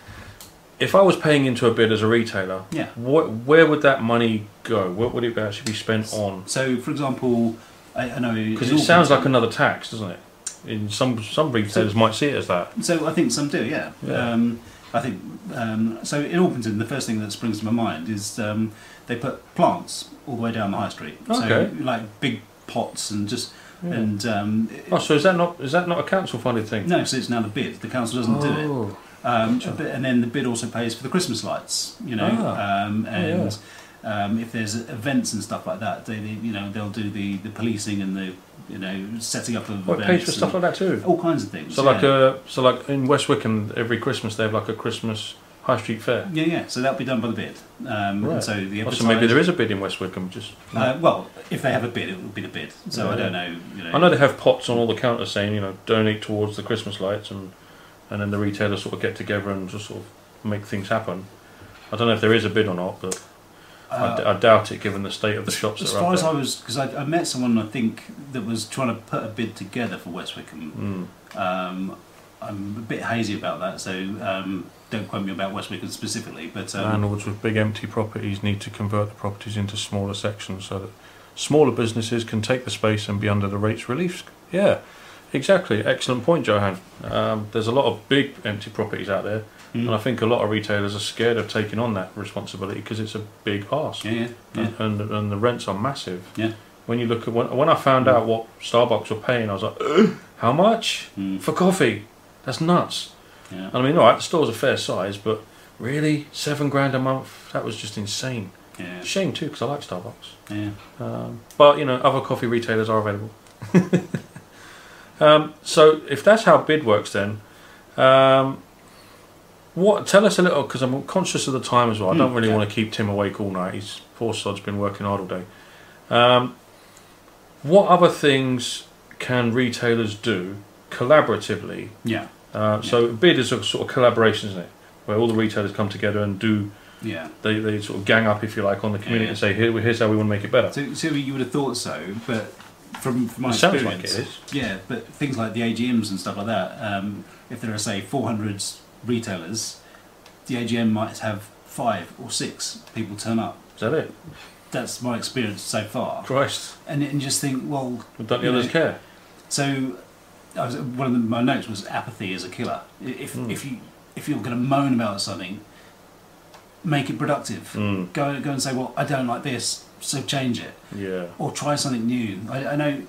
if I was paying into a bid as a retailer, yeah. what, where would that money go? What would it actually be spent on? So for example, I, I know Because it sounds like another tax, doesn't it? In some some retailers might see it as that. So I think some do, yeah. Yeah. Um, I think um, so. In Orpington, the first thing that springs to my mind is um, they put plants all the way down the high street. Okay. So like big pots and just Yeah. and um, Oh, so is that not is that not a council funded thing? no, so it's now the bid. The council doesn't do it. Oh. Um, Gotcha. but- and then the bid also pays for the Christmas lights, you know, Ah. um, Oh, and um, if there's events and stuff like that, they, they you know they'll do the, the policing and the you know setting up of Well, it pays for stuff like that too. all kinds of things. So yeah. like uh, so like in West Wickham, every Christmas they have like a Christmas high street fair. yeah, yeah. So that'll be done by the bid. Um, Right. so the Oh, so maybe there is a bid in West Wickham. Just Uh, well, if they have a bid, it will be the bid. So I don't know. You know. I know they have pots on all the counters saying you know donate towards the Christmas lights, and and then the retailers sort of get together and just sort of make things happen. I don't know if there is a bid or not, but I, Uh, d- I doubt it given the state of the shops as far as I was, because I, I met someone I think that was trying to put a bid together for West Wickham. Mm. Um, I'm a bit hazy about that, so um, don't quote me about West Wickham specifically. But um, Landlords with big empty properties need to convert the properties into smaller sections so that smaller businesses can take the space and be under the rates relief. Yeah, exactly. Excellent point, Johan. Um, there's a lot of big empty properties out there, mm, and I think a lot of retailers are scared of taking on that responsibility because it's a big ask, yeah, yeah, yeah. and, and and the rents are massive. Yeah. When you look at when, when I found out what Starbucks were paying, I was like, how much Mm, for coffee? That's nuts. Yeah. I mean, all right, the store's a fair size, but really, seven grand a month? That was just insane. yeah, Shame too, because I like Starbucks. yeah. Um, but you know, other coffee retailers are available. um, so if that's how bid works, then um, what? Tell us a little, because I'm conscious of the time as well. I don't Hmm, really okay. want to keep Tim awake all night. He's poor sod's been working hard all day. Um, what other things can retailers do collaboratively? Yeah, Uh, So bid is a sort of collaboration, isn't it? Where all the retailers come together and do yeah. they, they sort of gang up, if you like, on the community Yeah. and say, Here, here's how we want to make it better. So, so you would have thought so, but from, from my It sounds experience, like it is. yeah. But things like the AGMs and stuff like that, um, if there are say 400 retailers, the AGM might have five or six people turn up. Is that it? That's my experience so far, Christ. and and just think, well, Don't the others know, care? So, was, one of the, my notes was apathy is a killer. If Mm. if you if you're going to moan about something, make it productive. Mm, Go go and say, well, I don't like this, so change it, yeah. or try something new. I, I know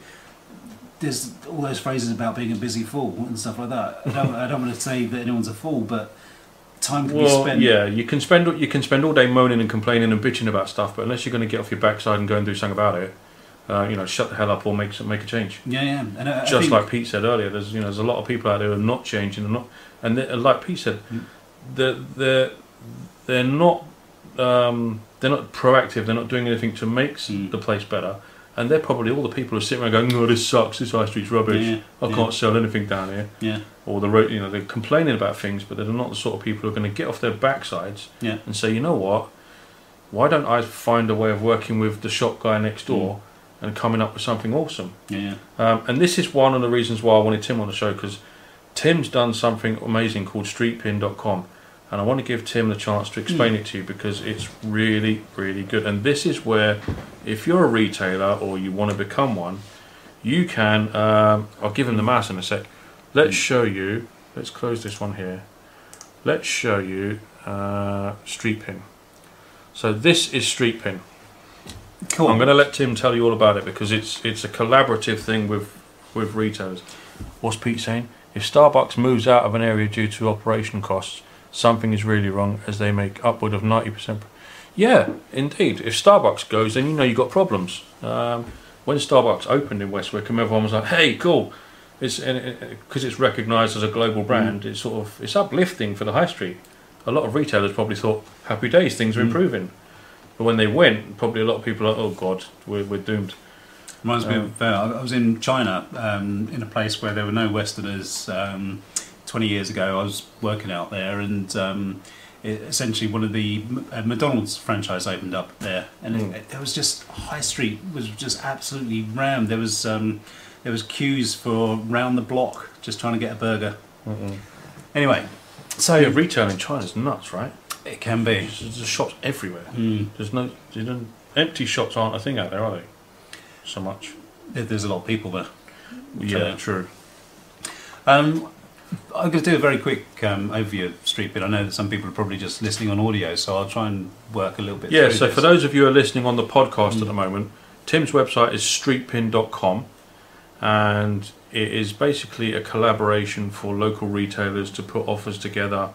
there's all those phrases about being a busy fool and stuff like that. I don't I don't want to say that anyone's a fool, but time can be Well, spent. yeah, you can spend you can spend all day moaning and complaining and bitching about stuff, but unless you're going to get off your backside and go and do something about it, uh, you know, shut the hell up or make some, make a change. yeah, yeah. And I, I Just think- like Pete said earlier, there's you know there's a lot of people out there who are not changing and not, and they- like Pete said, Mm. they're they're they're not um, they're not proactive. They're not doing anything to make Mm. the place better. And they're probably all the people who are sitting around going, "No, this sucks. This high street's rubbish. Yeah, I yeah. can't sell anything down here." yeah, Or the you know they're complaining about things, but they're not the sort of people who are going to get off their backsides yeah, and say, "You know what? Why don't I find a way of working with the shop guy next door and coming up with something awesome?" yeah. Um, and this is one of the reasons why I wanted Tim on the show because Tim's done something amazing called streetpin.com. And I want to give Tim the chance to explain it to you because it's really, really good. And this is where, if you're a retailer or you want to become one, you can. Um, I'll give him the mouse in a sec. Let's show you. Let's close this one here. Let's show you uh, Streetpin. So this is Streetpin. Cool. I'm going to let Tim tell you all about it because it's it's a collaborative thing with with retailers. What's Pete saying? If Starbucks moves out of an area due to operation costs, something is really wrong as they make upward of 90%. Yeah, indeed. If Starbucks goes, then you know you've got problems. Um, when Starbucks opened in West Wickham, everyone was like, "Hey, cool!" It's because it's recognised as a global brand. It's sort of it's uplifting for the high street. A lot of retailers probably thought, "Happy days, things are Mm. improving." But when they went, probably a lot of people are, like, "Oh God, we're, we're doomed." Reminds me Um, of uh, I was in China um, in a place where there were no Westerners. Um, Twenty years ago, I was working out there, and um, it, essentially one of the uh, McDonald's franchise opened up there, and Mm. it, it, there was just High Street was just absolutely rammed. There was um, there was queues for round the block just trying to get a burger. Mm-mm. Anyway, so Yeah, retail in China's nuts, right? It can be. There's, there's shops everywhere. Mm. There's no, empty shops aren't a thing out there, are they? So much. There's a lot of people there. Yeah, true. Um, I'm going to do a very quick um, overview of Street Pin. I know that some people are probably just listening on audio, so I'll try and work a little bit. Yeah, so this. for those of you who are listening on the podcast Mm. at the moment, Tim's website is streetpin.com and it is basically a collaboration for local retailers to put offers together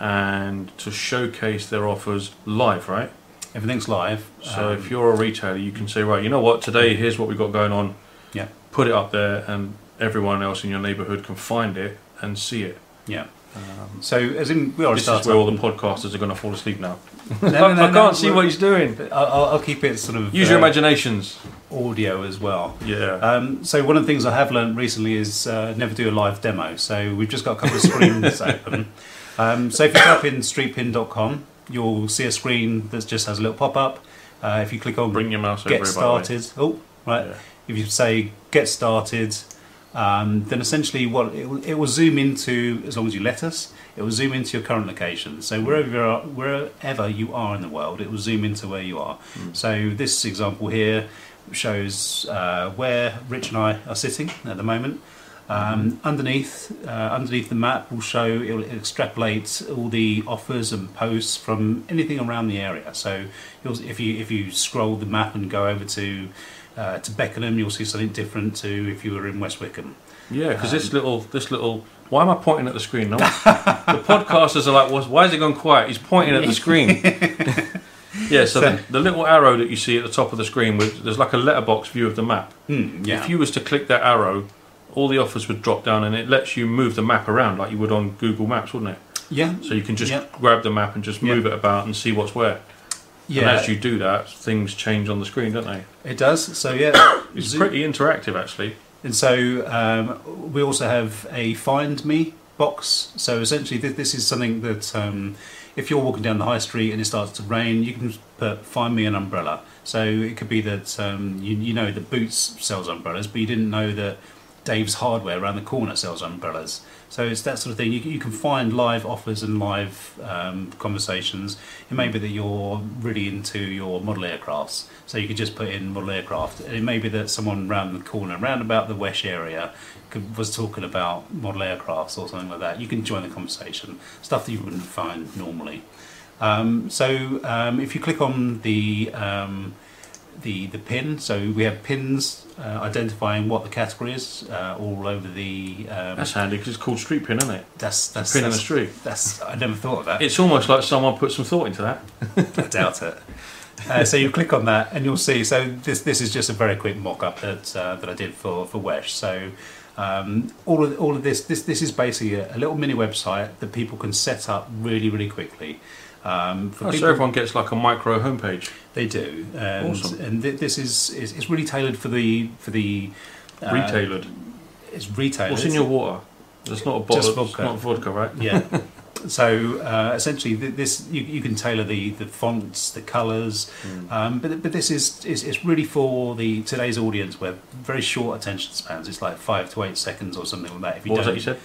and to showcase their offers live, right? everything's live. So Um, if you're a retailer, you can say, right, you know what, today here's what we've got going on. Yeah. Put it up there, and everyone else in your neighbourhood can find it and see it. yeah, Um, so as in we are this is where all the podcasters are going to fall asleep now. No, no, no, I can't see what he's doing. I'll, I'll- I'll keep it sort of Use your uh, imaginations. audio as well. Yeah. Um, so one of the things I have learned recently is uh, never do a live demo. So we've just got a couple of screens open. Um, so if you type in streetpin.com, you'll see a screen that just has a little pop up. Uh, if you click on Bring your mouse get here, by the way. started, oh right, Yeah. if you say get started, um, then essentially what it will, it will zoom into, as long as you let us, it will zoom into your current location. So wherever you are, wherever you are in the world, it will zoom into where you are. Mm. So this example here shows uh, where Rich and I are sitting at the moment. Um, underneath, uh, underneath the map will show it will extrapolate all the offers and posts from anything around the area. So you'll, if you if you scroll the map and go over to uh, to Beckenham, you'll see something different to if you were in West Wickham. Yeah, because this Um, little, this little. Why am I pointing at the screen? No, the podcasters are like, "What's- "Why is it gone quiet?" He's pointing at the screen. yeah, so, So- the, the little arrow that you see at the top of the screen, with there's like a letterbox view of the map. Hmm, yeah. If you was to click that arrow, all the offers would drop down, and it lets you move the map around like you would on Google Maps, wouldn't it? yeah. So you can just Yeah. grab the map and just Yeah. move it about and see what's where. Yeah. And as you do that, things change on the screen, don't they? it does. So yeah. It's pretty interactive, actually. And so um, we also have a find me box. So essentially, th- this is something that um, if you're walking down the high street and it starts to rain, you can put find me an umbrella. So it could be that um, you, you know that Boots sells umbrellas, but you didn't know that Dave's Hardware around the corner sells umbrellas. So it's that sort of thing. You, can- you can find live offers and live um, conversations. It may be that you're really into your model aircrafts, so you could just put in model aircraft. It may be that someone round the corner, round about the Wesh area, could, was talking about model aircrafts or something like that. You can join the conversation, stuff that you wouldn't find normally. Um, so um, if you click on the um, the the pin, so we have pins uh, identifying what the category is uh, all over the. Um, That's handy because it's called street pin, isn't it? that's that's pin in the street. that's I never thought of that. It's almost like someone put some thought into that. I doubt it. Uh, so you click on that and you'll see. So this this is just a very quick mock-up that uh, that I did for for Wesh. So um, all of all of this this this is basically a, a little mini website that people can set up really really quickly. Um, for Oh, so everyone gets like a micro homepage. They do, and, Awesome. and th- this is, is it's really tailored for the for the uh, Retailored. It's retail. What's in your water? It's not a bottle. Just It's vodka. not vodka, right? yeah. So uh, essentially, th- this you, you can tailor the, the fonts, the colours, Mm. um, but but this is, is it's really for the today's audience where very short attention spans. It's like five to eight seconds or something like that. If you What was that don't, you said?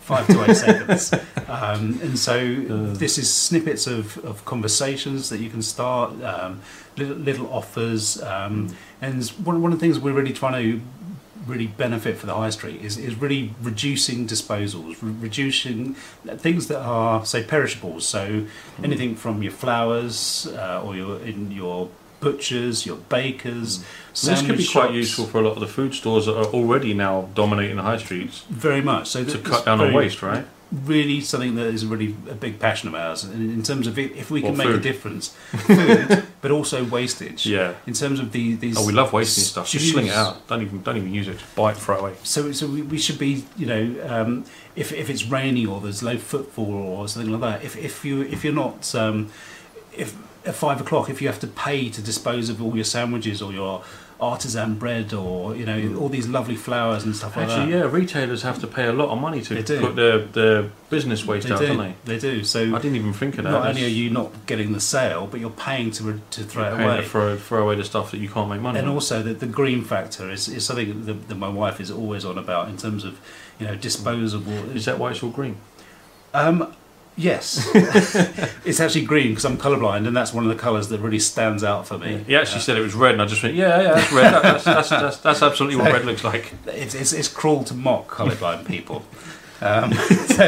Five to eight seconds. Um, and so Uh. this is snippets of, of conversations that you can start, um, little, little offers. Um, and one, one of the things we're really trying to really benefit for the high street is, is really reducing disposals, re- reducing things that are, say, perishables. So anything from your flowers uh, or your in your butchers, your bakers. This could be sandwich quite useful for a lot of the food stores that are already now dominating the high streets Very much. So to cut down on waste, right? really something that is really a big passion of ours in in terms of if we can What, make a difference food but also wastage Yeah. in terms of the these Oh, we love wasting stuff. Just sling it out. Don't even don't even use it. Just buy it, throw it away. so so we, we should be you know um, if, if it's raining or there's low footfall or something like that if, if you if you're not um, if at five o'clock if you have to pay to dispose of all your sandwiches or your artisan bread or you know all these lovely flowers and stuff like Mm. Actually, that yeah, retailers have to pay a lot of money to put their, their business waste they out, do don't they? they do so I didn't even think of that. not only are you not getting the sale but you're paying to to throw you're it away to throw, throw away the stuff that you can't make money and on. also the, the green factor is, is something that, that my wife is always on about in terms of you know disposable Is that why it's all green? um yes it's actually green because i'm colorblind and that's one of the colors that really stands out for me He actually Uh, said it was red, and I just went, yeah, yeah, that's red. That's, that's, that's, that's absolutely what red looks like. it's, it's, it's cruel to mock colorblind people um, so,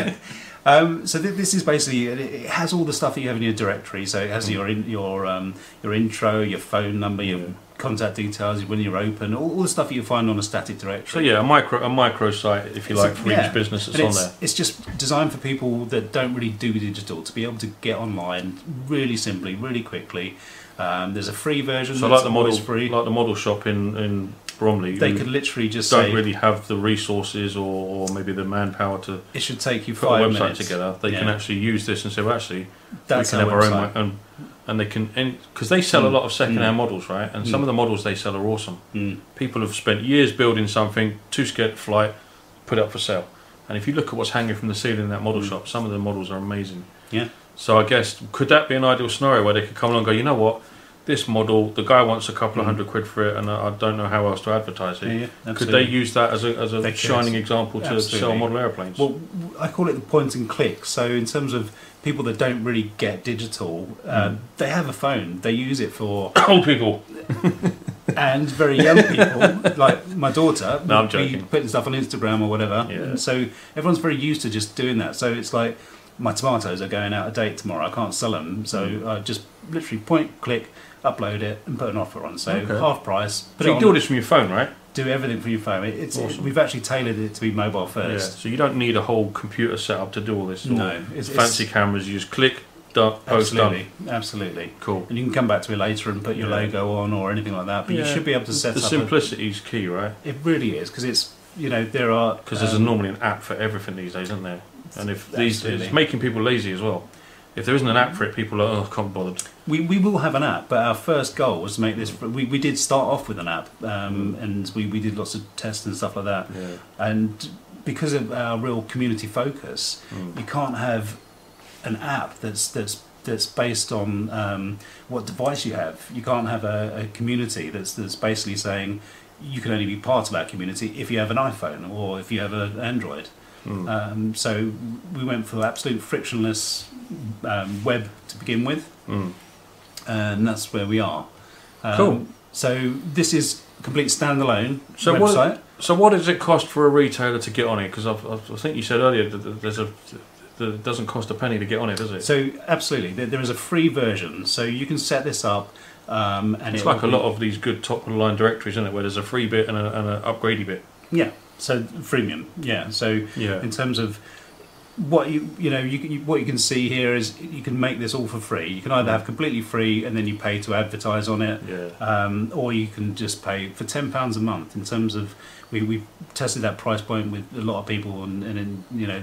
um, so th- this is basically it it has all the stuff that you have in your directory so it has your in, your um, your intro your phone number your Yeah. Contact details when you're open all, all the stuff that you find on a static directory So yeah, a micro a micro site, if you It's like, for yeah. each business that's And on it's, there. it's just designed for people that don't really do digital to be able to get online really simply, really quickly. Um, there's a free version. So that's like the model, free. like the model shop in in Bromley, they could literally just don't say really have the resources or, or maybe the manpower to it should take you put five a website minutes. together. They can actually use this and say, well, actually, That's we can our have our website. own, and, they can because they sell a Mm. lot of second-hand Mm. models, right? And some Mm. of the models they sell are awesome. Mm. People have spent years building something, too scared to fly, put it up for sale. And if you look at what's hanging from the ceiling in that model Mm. shop, some of the models are amazing. Yeah. So I guess could that be an ideal scenario where they could come along and go, you know what, this model, the guy wants a couple of Mm. hundred quid for it, and I don't know how else to advertise it. Yeah, yeah, Could they use that as a, as a They shining example to sell model airplanes? Well, I call it the point and click. So, in terms of people that don't really get digital, uh, Mm. they have a phone. They use it for Old people. and very young people, like my daughter, No, I'm joking. putting stuff on Instagram or whatever. Yeah. And so everyone's very used to just doing that. So it's like my tomatoes are going out of date tomorrow. I can't sell them, so Mm. I just literally point, click, upload it, and put an offer on. So Okay. half price. Put So you can do all this from your phone, right? Do everything from your phone. It- It's Awesome. we've actually tailored it to be mobile first. Yeah. first. So you don't need a whole computer setup to do all this. No, it's, fancy It's, cameras. You just click, done, post done. absolutely, absolutely. Cool. And you can come back to it later and put your Yeah. logo on or anything like that. But you should be able to set the up. The simplicity is key, right? it really is because it's you know there are Because there's um, normally an app for everything these days, isn't there? And if these Absolutely. it's making people lazy as well. If there isn't an app for it, people are oh, I can't be bothered. We, we will have an app, but our first goal was to make this. We, we did start off with an app, um, and we, we did lots of tests and stuff like that. Yeah. And because of our real community focus, Mm. you can't have an app that's that's that's based on um, what device you have. You can't have a, a community that's that's basically saying you can only be part of our community if you have an iPhone or if you have an Android. Mm. Um, so we went for absolute frictionless um, web to begin with, Mm. and that's where we are. Um, Cool. So this is a complete standalone So what- website. So what does it cost for a retailer to get on it? Because I think you said earlier that there's a that it doesn't cost a penny to get on it, does it? So absolutely, there, there is a free version, so you can set this up, um, and it's it like a lot of these good top of the line directories, isn't it? Where there's a free bit and an upgradey bit. yeah. So freemium, yeah. So Yeah. in terms of what you you know you, you what you can see here is you can make this all for free. You can either have completely free and then you pay to advertise on it, Yeah. um, or you can just pay for ten pounds a month. In terms of we we tested that price point with a lot of people, and and you know.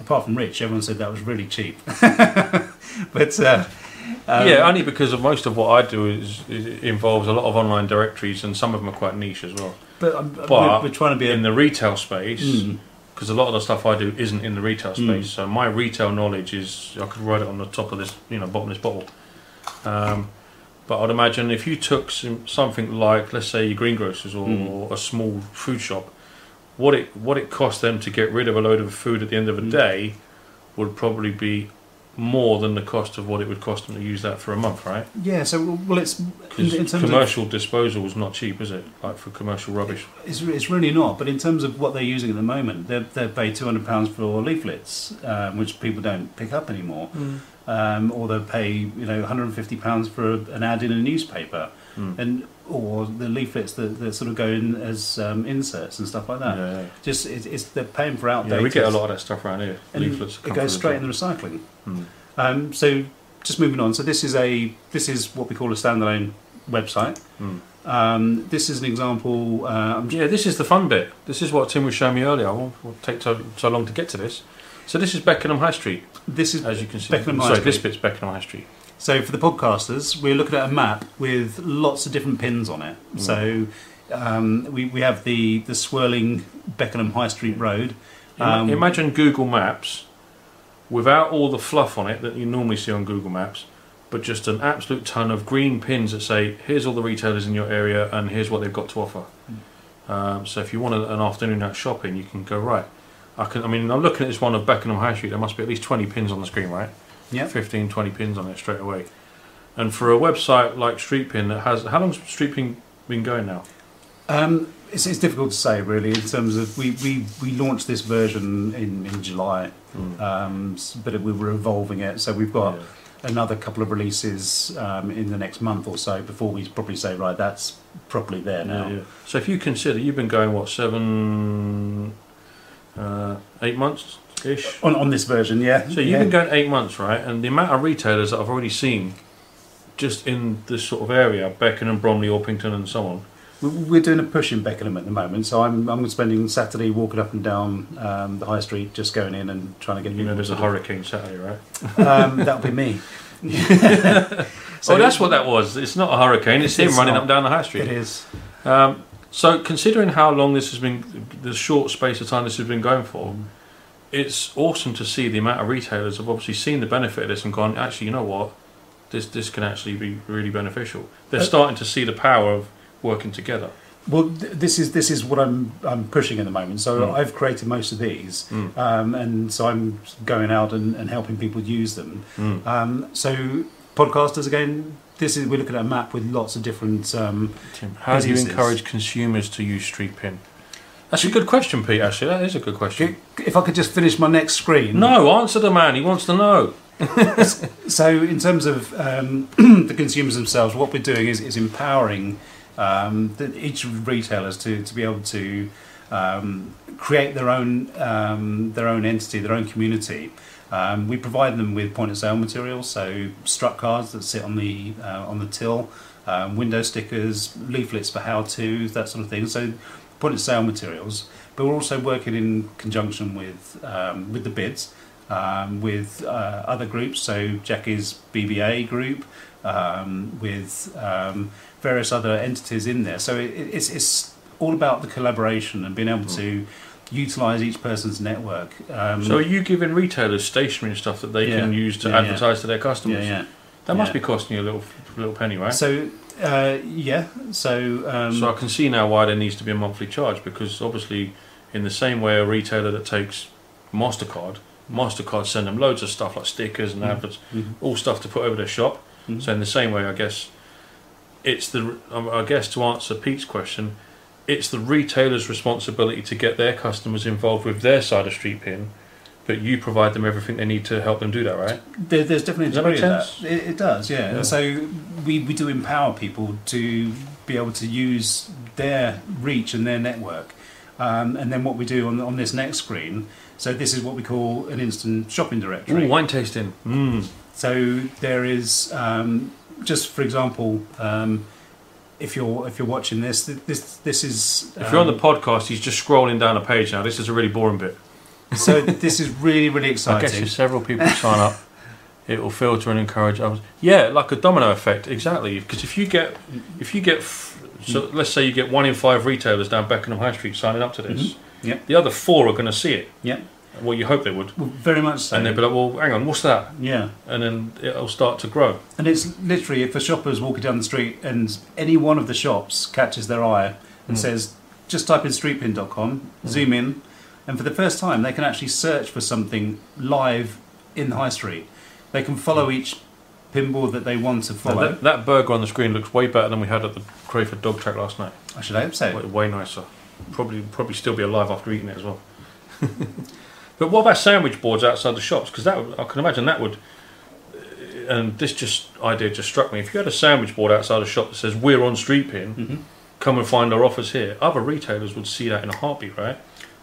Apart from Rich, everyone said that was really cheap. but uh, um, yeah, only because of most of what I do is, is involves a lot of online directories, and some of them are quite niche as well. But, um, But we're, we're trying to be a, In the retail space, Mm. because a lot of the stuff I do isn't in the retail Mm. space. So my retail knowledge is I could write it on the top of this, you know, bottom of this bottle. Um, but I'd imagine if you took some, something like, let's say, your greengrocers or, Mm. a small food shop, what it what it cost them to get rid of a load of food at the end of a Mm. day would probably be more than the cost of what it would cost them to use that for a month, right? Yeah, so well, it's in, in terms commercial disposal is not cheap, is it? Like for commercial rubbish. it's, it's really not. But in terms of what they're using at the moment, they they pay two hundred pounds for leaflets, um, which people don't pick up anymore, um, or they pay you know one hundred and fifty pounds for a, an ad in a newspaper, Mm. and or the leaflets that, that sort of go in as um, inserts and stuff like that. Yeah, yeah. Just it's, it's they're paying for outdated. yeah, we get a lot of that stuff around here. and Leaflets it goes straight in the recycling. Mm. Um, so just moving on. So this is a this is what we call a standalone website. Mm. Um, this is an example. Uh, Yeah, this is the fun bit. This is what Tim was showing me earlier. I won't, won't take so, so long to get to this. So this is Beckenham High Street, this is as you can see. Beckenham High Sorry, this bit's Beckenham High Street. So for the podcasters, we're looking at a map with lots of different pins on it. Mm. So um, we we have the the swirling Beckenham High Street Road. Um, Imagine Google Maps without all the fluff on it that you normally see on Google Maps, but just an absolute ton of green pins that say, "Here's all the retailers in your area, and here's what they've got to offer." Um, so if you want an afternoon out shopping, you can go right. I can. I mean, I'm looking at this one of Beckenham High Street. There must be at least 20 pins on the screen, right? Yeah. 15, 20 pins on it straight away. And for a website like StreetPin that has how long's StreetPin been going now? Um, it's, it's difficult to say really in terms of we, we, we launched this version in, in July, Mm. um, but we were evolving it. So we've got Yeah. another couple of releases um, in the next month or so before we probably say right that's properly there now. Yeah, yeah. So if you consider you've been going what seven, uh, eight months ish. On, on this version, yeah. So you've yeah. been going eight months, right? And the amount of retailers that I've already seen, just in this sort of area, Beckenham, Bromley, Orpington, and so on. We- We're doing a push in Beckenham at the moment, so I'm I'm spending Saturday walking up and down um, the high street, just going in and trying to get You know, there's a hurricane Saturday, right? Um, that'll be me. oh, that's what that was. It's not a hurricane. It's, him running not. up and down the high street. is. Um, so, considering how long this has been, the short space of time this has been going for, it's awesome to see the amount of retailers have obviously seen the benefit of this and gone, actually, you know what, this this can actually be really beneficial. They're Uh, starting to see the power of working together. Well, th- this is this is what I'm I'm pushing at the moment. So Mm. I've created most of these, Mm. um, and so I'm going out and, and helping people use them. Mm. Um, so podcasters again, this is we're looking at a map with lots of different. Um, Tim, how do you encourage consumers to use Street Pin? That's a good question, Pete. Actually, that is a good question. if I could just finish my next screen. No, answer the man. He wants to know. So in terms of um, the consumers themselves, what we're doing is, is empowering um, the, each retailers to, to be able to um, create their own um, their own entity, their own community. Um, we provide them with point of sale materials, so strut cards that sit on the uh, on the till, um, window stickers, leaflets for how tos, that sort of thing. So point of sale materials. But we're also working in conjunction with um, with the bids um, with uh, other groups, so Jackie's BBA group, um, with um, various other entities in there. So it, it's, it's all about the collaboration and being able to utilize each person's network. Um, So are you giving retailers stationery and stuff that they Yeah. can use to Yeah, yeah. advertise to their yeah, customers? yeah. That must Yeah. be costing you a little little penny, right? So uh, yeah, so um, So I can see now why there needs to be a monthly charge because obviously, in the same way a retailer that takes Mastercard, Mastercard send them loads of stuff like stickers and Mhm. adverts, mhm, all stuff to put over their shop. mhm. So in the same way, I guess it's the um, I guess to answer Pete's question, it's the retailer's responsibility to get their customers involved with their side of Street Pin, but you provide them everything they need to help them do that, right? There, there's definitely a Does that make degree of that. It, it does, yeah. Yeah. And so we, we do empower people to be able to use their reach and their network. Um, and then what we do on, on this next screen, so this is what we call an instant shopping directory. Ooh, wine tasting. Mm. So there is, um, just for example, um, if you're if you're watching this, this this is. If you're on the um, podcast, he's just scrolling down a page now. This is a really boring bit. So this is really really exciting. I guess if several people sign up, it will filter and encourage others. Yeah, like a domino effect, exactly. Because if you get, if you get, f- so let's say you get one in five retailers down Beckenham High Street signing up to this, Mhm. Yep. the other four are going to see it. Yeah. Well, you hope they would, Well, very much so. and they'll be like, "Well, hang on, what's that?" yeah. And then it'll start to grow. And it's literally if a shopper's walking down the street and any one of the shops catches their eye and Mm. says, just type in streetpin.com, Mm. zoom in, and for the first time they can actually search for something live in the high street. They can follow each pinboard that they want to Now, follow. that, that burger on the screen looks way better than we had at the Crayford Dog Track last night. I should hope so. Way, way nicer. Probably probably still be alive after eating it as well. but what about sandwich boards outside the shops? Because that I can imagine that would. uh, And this just idea just struck me. If you had a sandwich board outside a shop that says "We're on Street Pin, Mhm. come and find our offers here," other retailers would see that in a heartbeat, right?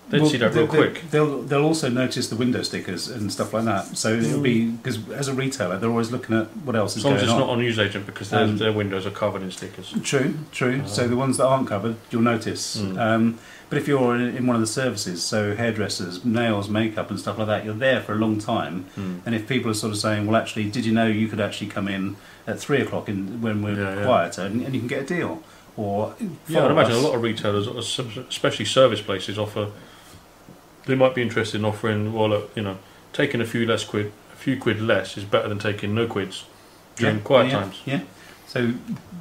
They'd Well, see that they- real they- quick. They'll they'll also notice the window stickers and stuff like that. So it'll be because as a retailer, they're always looking at what else As is long going as it's on. not on newsagent because their, Um, their windows are covered in stickers. True, true. So the ones that aren't covered, you'll notice. Mm. Um, but if you're in, in one of the services, so hairdressers, nails, makeup, and stuff like that, you're there for a long time. Mm. And if people are sort of saying, "Well, actually, did you know you could actually come in at three o'clock in, when we're Yeah, yeah. quieter, and, and you can get a deal?" Or Yeah, I'd follow imagine us. a lot of retailers, especially service places, offer. They might be interested in offering, well, look, you know, taking a few less quid, a few quid less is better than taking no quids during Yeah, quiet yeah, times. Yeah. So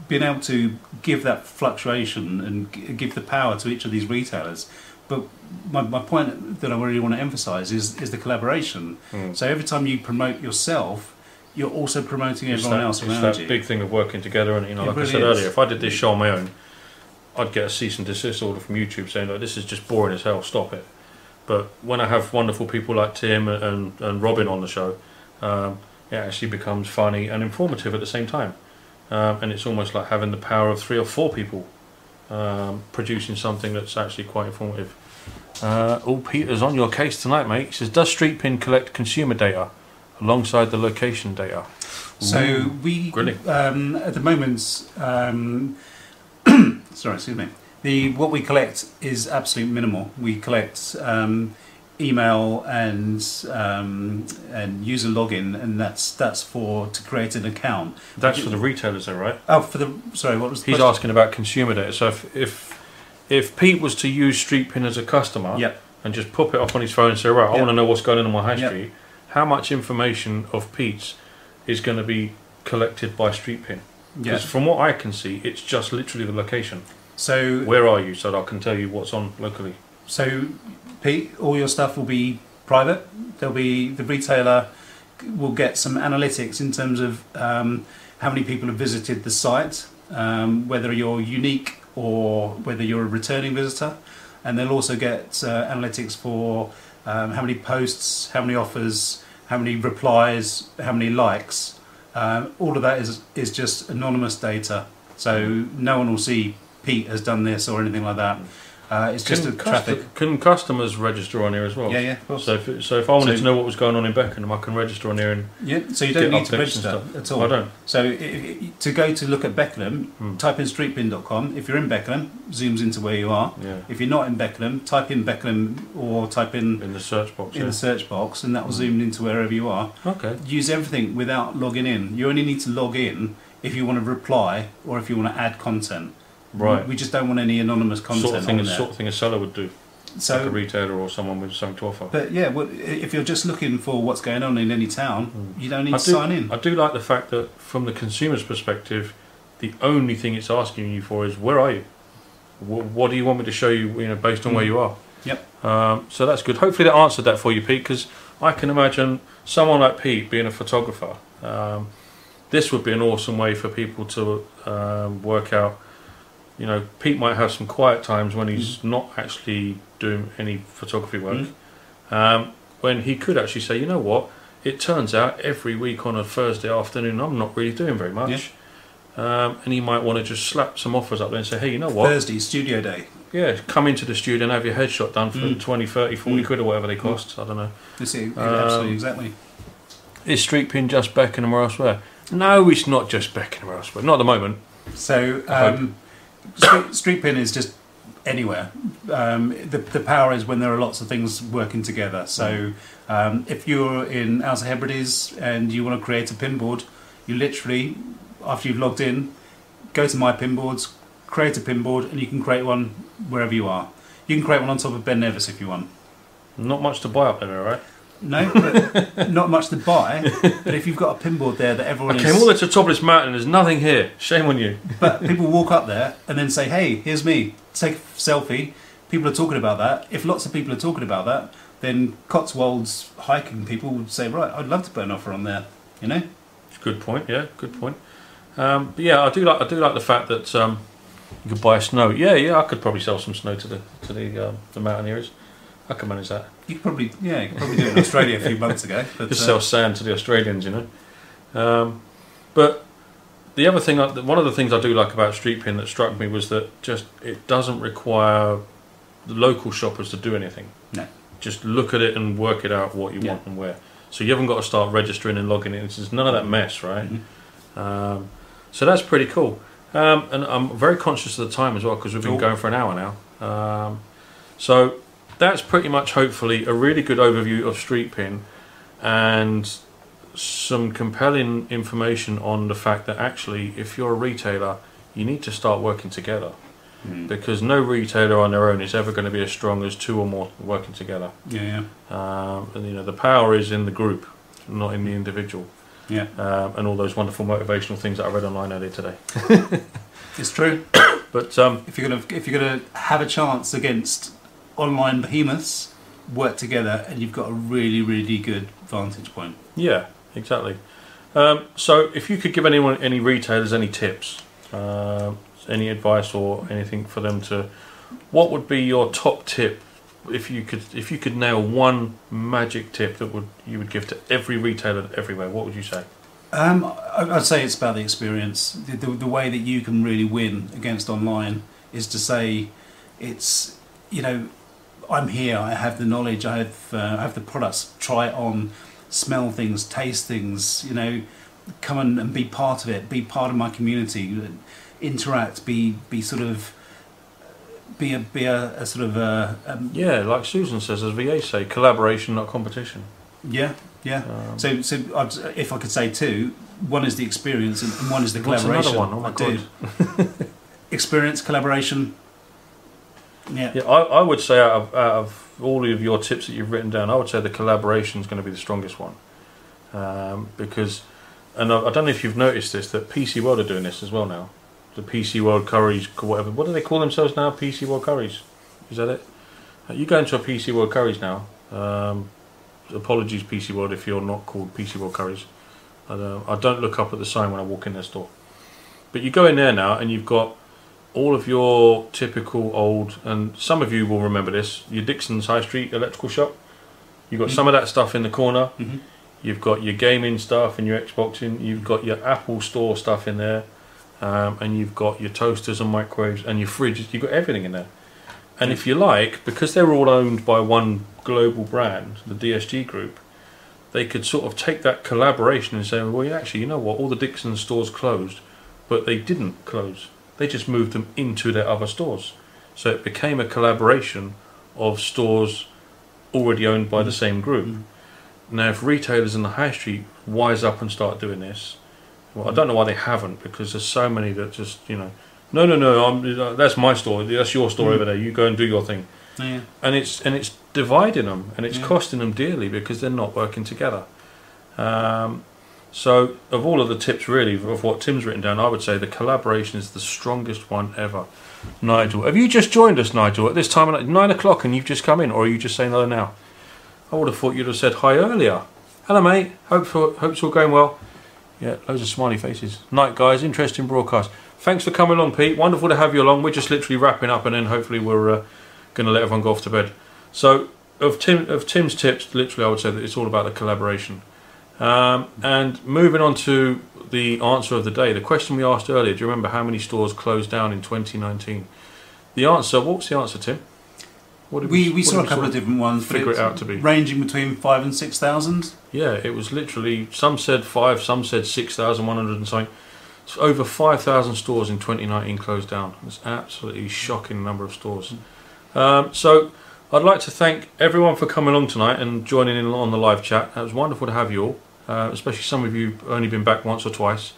being able to give that fluctuation and give the power to each of these retailers. But my, my point that I really want to emphasise is, is the collaboration. Mm. So every time you promote yourself, you're also promoting It's everyone that, else it's around that you. big thing of working together, and you know, It like really I said is. earlier, if I did this show on my own, I'd get a cease and desist order from YouTube saying, "Look, this is just boring as hell. Stop it." But when I have wonderful people like Tim and, and Robin on the show, um, it actually becomes funny and informative at the same time. Um, and it's almost like having the power of three or four people um, producing something that's actually quite informative. Uh, all Peter's on your case tonight, mate. He says, "Does Streetpin collect consumer data alongside the location data?" So Ooh, we, um, at the moment, um, sorry, excuse me. The what we collect is absolute minimal. We collect um, email and um, and user login, and that's that's for to create an account. That's for the retailers, though, right? Oh, for the sorry, what was the He's question? asking about consumer data. So if if, if Pete was to use Streetpin as a customer Yep. and just pop it up on his phone and say, right, I Yep. want to know what's going on in my high Yep. street, how much information of Pete's is going to be collected by Streetpin? Yeah. Because from what I can see, it's just literally the location. So Where are you? So that I can tell you what's on locally. So, Pete, all your stuff will be private. There'll be the retailer will get some analytics in terms of um, how many people have visited the site, um, whether you're unique or whether you're a returning visitor, and they'll also get uh, analytics for um, how many posts, how many offers, how many replies, how many likes. Um, all of that is is just anonymous data, so no one will see Pete has done this or anything like that. Uh, it's just a Can, traffic. custo- can customers register on here as well? Yeah, yeah, of course. So if, so if I wanted So- to know what was going on in Beckenham, I can register on here and yeah, so you don't need to register at all. I don't. So to go to look at Beckenham, Hmm. type in streetpin.com. If you're in Beckenham, zooms into where you are. Yeah. If you're not in Beckenham, type in Beckenham or type in In the search box. in Yeah. the search box, and that will Hmm. zoom into wherever you are. Okay. Use everything without logging in. You only need to log in if you want to reply or if you want to add content. Right. We just don't want any anonymous content Sort of thing. on A there. sort of thing a seller would do, like a retailer or someone with something to offer. but yeah, well, if you're just looking for what's going on in any town, Hmm. you don't need I to do- sign in. I do like the fact that from the consumer's perspective, the only thing it's asking you for is where are you? Wh- What do you want me to show you? You know, based on where Mm. you are. Yep. Um, so that's good. Hopefully that answered that for you, Pete. Because I can imagine someone like Pete being a photographer. Um, this would be an awesome way for people to um, work out. You know, Pete might have some quiet times when he's not actually doing any photography work. Mm. Um, when he could actually say, you know what, it turns out every week on a Thursday afternoon I'm not really doing very much. Um, and he might want to just slap some offers up there and say, hey, you know what? Thursday, studio day. Yeah, come into the studio and have your headshot done for Mm. 20, 30, 40 Mm. quid or whatever they cost. I don't know. This is, Um, absolutely, exactly. Is Street Pin just Beckenham or elsewhere? No, it's not just Beckenham or elsewhere. Not at the moment. So, um, street, street pin is just anywhere. Um, the, the power is when there are lots of things working together. So, um, if you're in Outer Hebrides and you want to create a pinboard, you literally, after you've logged in, go to My Pinboards, create a pinboard, and you can create one wherever you are. You can create one on top of Ben Nevis if you want. Not much to buy up there, right? No, but not much to buy. But if you've got a pinboard there that everyone I is, came all the way to the top of this mountain there's nothing here. Shame on you. But people walk up there and then say, "Hey, here's me." Take a selfie. People are talking about that. If lots of people are talking about that, then Cotswolds hiking people would say, "Right, I'd love to put an offer on there." You know? Good point. Yeah, good point. Um, but yeah, I do like I do like the fact that um, you could buy snow. Yeah, yeah, I could probably sell some snow to the to the um, the mountaineers. I can manage that. You could probably, yeah, you could probably do it in Australia a few months ago. But Just uh, sell sand to the Australians, you know. Um, but the other thing, one of the things I do like about Street Pin that struck me was that just it doesn't require the local shoppers to do anything. No. Just look at it and work it out what you Yeah. want and where. So you haven't got to start registering and logging in. It's just none of that mess, right? Mhm. Um, so that's pretty cool. Um, and I'm very conscious of the time as well because we've been going for an hour now. Um, so that's pretty much, hopefully, a really good overview of Street Pin and some compelling information on the fact that actually, if you're a retailer, you need to start working together mm, because no retailer on their own is ever going to be as strong as two or more working together. yeah, Um, and you know, the power is in the group, not in the individual yeah, um, and all those wonderful motivational things that I read online earlier today. It's true. But um, If you're gonna, if you're gonna have a chance against online behemoths, work together, and you've got a really, really good vantage point. yeah, exactly. Um, so, if you could give anyone, any retailers, any tips, um any advice or anything for them to, what would be your top tip if you could, if you could nail one magic tip that would you would give to every retailer everywhere? What would you say? Um, I- I'd say it's about the experience. The, the, the way that you can really win against online is to say, it's you know, I'm here. I have the knowledge. I have uh, I have the products. Try it on, smell things, taste things. You know, come and, and be part of it. Be part of my community. Interact. Be be sort of. Be a be a, a sort of a, um, Yeah, like Susan says, as VA say, collaboration, not competition. yeah yeah. Um, So, so I'd, if I could say two, one is the experience and, one is the What's collaboration. another one? Oh my I do. experience, collaboration. Yeah. Yeah, I, I would say out of, out of all of your tips that you've written down, I would say the collaboration is going to be the strongest one. Um, because, and I, I don't know if you've noticed this, that PC World are doing this as well now. The PC World Currys, whatever. What do they call themselves now? PC World Currys. Is that it? Uh, you go into a PC World Currys now. Um, apologies, PC World, if you're not called PC World Currys. I don't, I don't look up at the sign when I walk in their store. But you go in there now and you've got all of your typical old, and some of you will remember this, your Dixons High Street electrical shop. You've got Mhm. some of that stuff in the corner. Mhm. You've got your gaming stuff and your Xboxing. You've got your Apple Store stuff in there, um, and you've got your toasters and microwaves and your fridges. You've got everything in there. And if you like, because they're all owned by one global brand, the DSG Group, they could sort of take that collaboration and say, well, actually, you know what? All the Dixon stores closed, but they didn't close. They just moved them into their other stores. So it became a collaboration of stores already owned by the same group. Mm. Now, if retailers in the high street wise up and start doing this, well, I don't know why they haven't because there's so many that just, you know, no, no, no, I'm, that's my store, that's your store Mm. over there, you go and do your thing Yeah. and it's and it's dividing them and it's Yeah. costing them dearly because they're not working together. Um, so, of all of the tips, really, of what Tim's written down, I would say the collaboration is the strongest one ever. Nigel, have you just joined us, Nigel, at this time of night, nine o'clock, and you've just come in, or are you just saying hello now? I would have thought you'd have said hi earlier. Hello, mate. Hope for, hope it's all going well. Yeah, loads of smiley faces. Night, guys. Interesting broadcast. Thanks for coming along, Pete. Wonderful to have you along. We're just literally wrapping up, and then hopefully we're uh, going to let everyone go off to bed. So, of Tim of Tim's tips, literally, I would say that it's all about the collaboration. Um, and moving on to the answer of the day, the question we asked earlier. Do you remember how many stores closed down in 2019? The answer. What was the answer, Tim? What did We, we what saw a couple of different ones, figure it out to be? ranging between five and six thousand. Yeah, it was literally. Some said five, some said six thousand one hundred and something. It's over five thousand stores in 2019 closed down. It's absolutely shocking number of stores. Um, so I'd like to thank everyone for coming along tonight and joining in on the live chat. It was wonderful to have you all, uh, especially some of you only been back once or twice.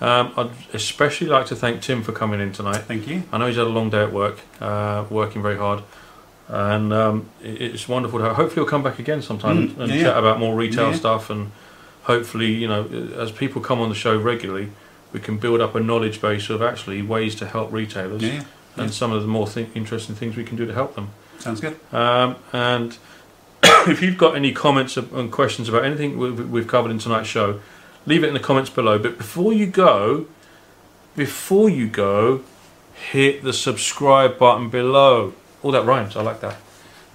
Um, I'd especially like to thank Tim for coming in tonight. Thank you. I know he's had a long day at work, uh, working very hard, and um, it's wonderful to have. Hopefully, he'll come back again sometime Mm, and yeah, chat about more retail Yeah. stuff. And hopefully, you know, as people come on the show regularly, we can build up a knowledge base of actually ways to help retailers Yeah, and yeah. some of the more th- interesting things we can do to help them. Sounds good. Um, and if you've got any comments and questions about anything we've, covered in tonight's show, leave it in the comments below. But before you go, before you go, hit the subscribe button below. All that rhymes. I like that.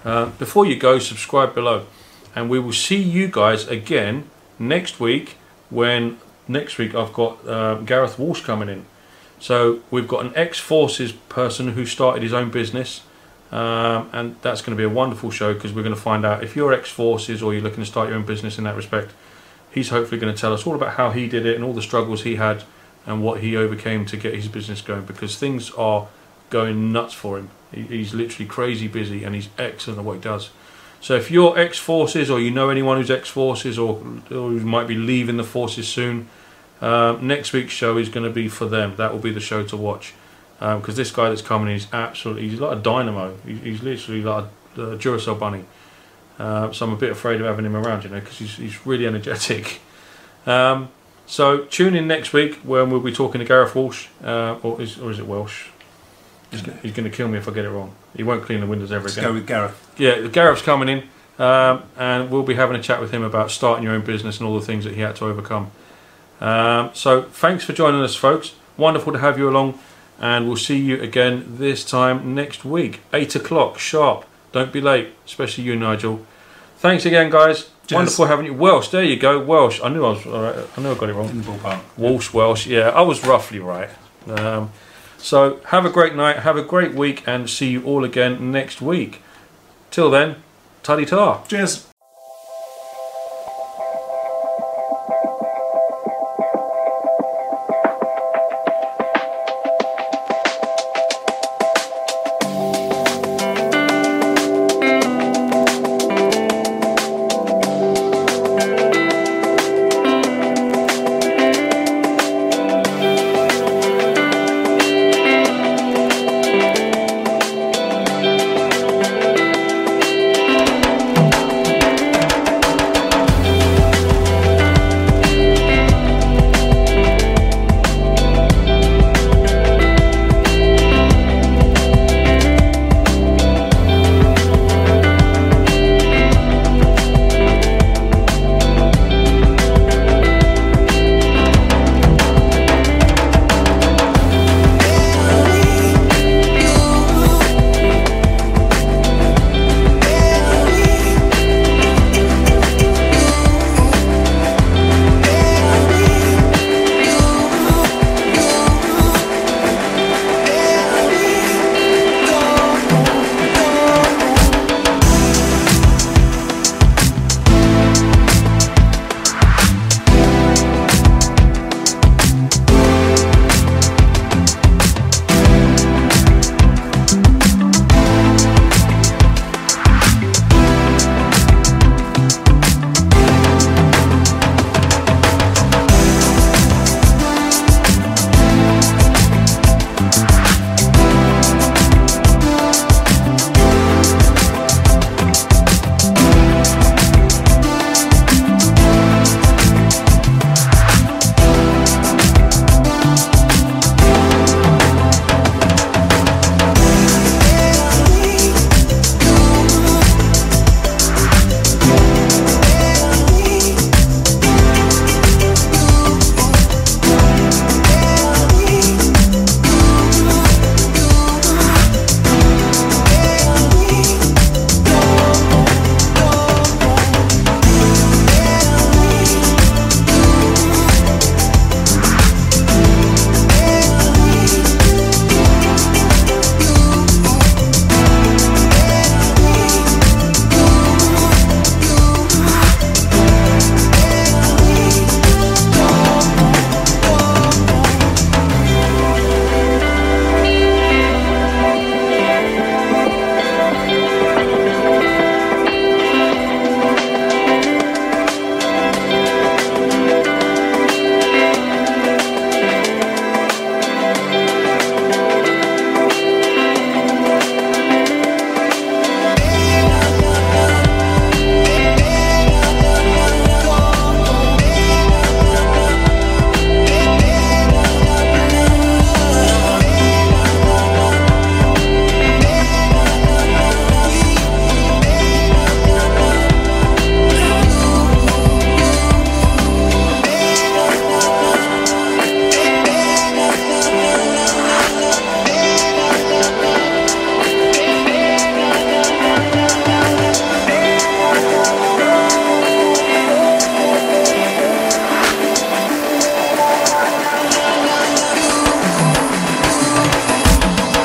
Uh, before you go, subscribe below, and we will see you guys again next week. When next week I've got uh, Gareth Walsh coming in. So we've got an ex-forces person who started his own business. Um, and that's going to be a wonderful show because we're going to find out if you're ex-forces or you're looking to start your own business in that respect. He's hopefully going to tell us all about how he did it and all the struggles he had and what he overcame to get his business going because things are going nuts for him. He's literally crazy busy and he's excellent at what he does. So if you're ex-forces or you know anyone who's ex-forces or, or who might be leaving the forces soon, um, next week's show is going to be for them. That will be the show to watch because this guy that's coming in is absolutely he's like a dynamo. He, he's literally like a, a Duracell bunny. Uh, so I'm a bit afraid of having him around, you know, because he's, he's really energetic. Um, so tune in next week when we'll be talking to Gareth Walsh, uh, or, is, or is it Welsh? He's, he's going to kill me if I get it wrong. He won't clean the windows ever Let's again. go with Gareth. Yeah, Gareth's coming in, um, and we'll be having a chat with him about starting your own business and all the things that he had to overcome. Um, so, thanks for joining us, folks. Wonderful to have you along, and we'll see you again this time next week, eight o'clock sharp. Don't be late, especially you, Nigel. Thanks again, guys. Cheers. Wonderful having you. Welsh, there you go. Welsh. I knew I was. Right. I knew I got it wrong. In the ballpark. Walsh, Welsh. Yeah, I was roughly right. Um, so have a great night, have a great week, and see you all again next week. Till then, tuddy tar. Cheers.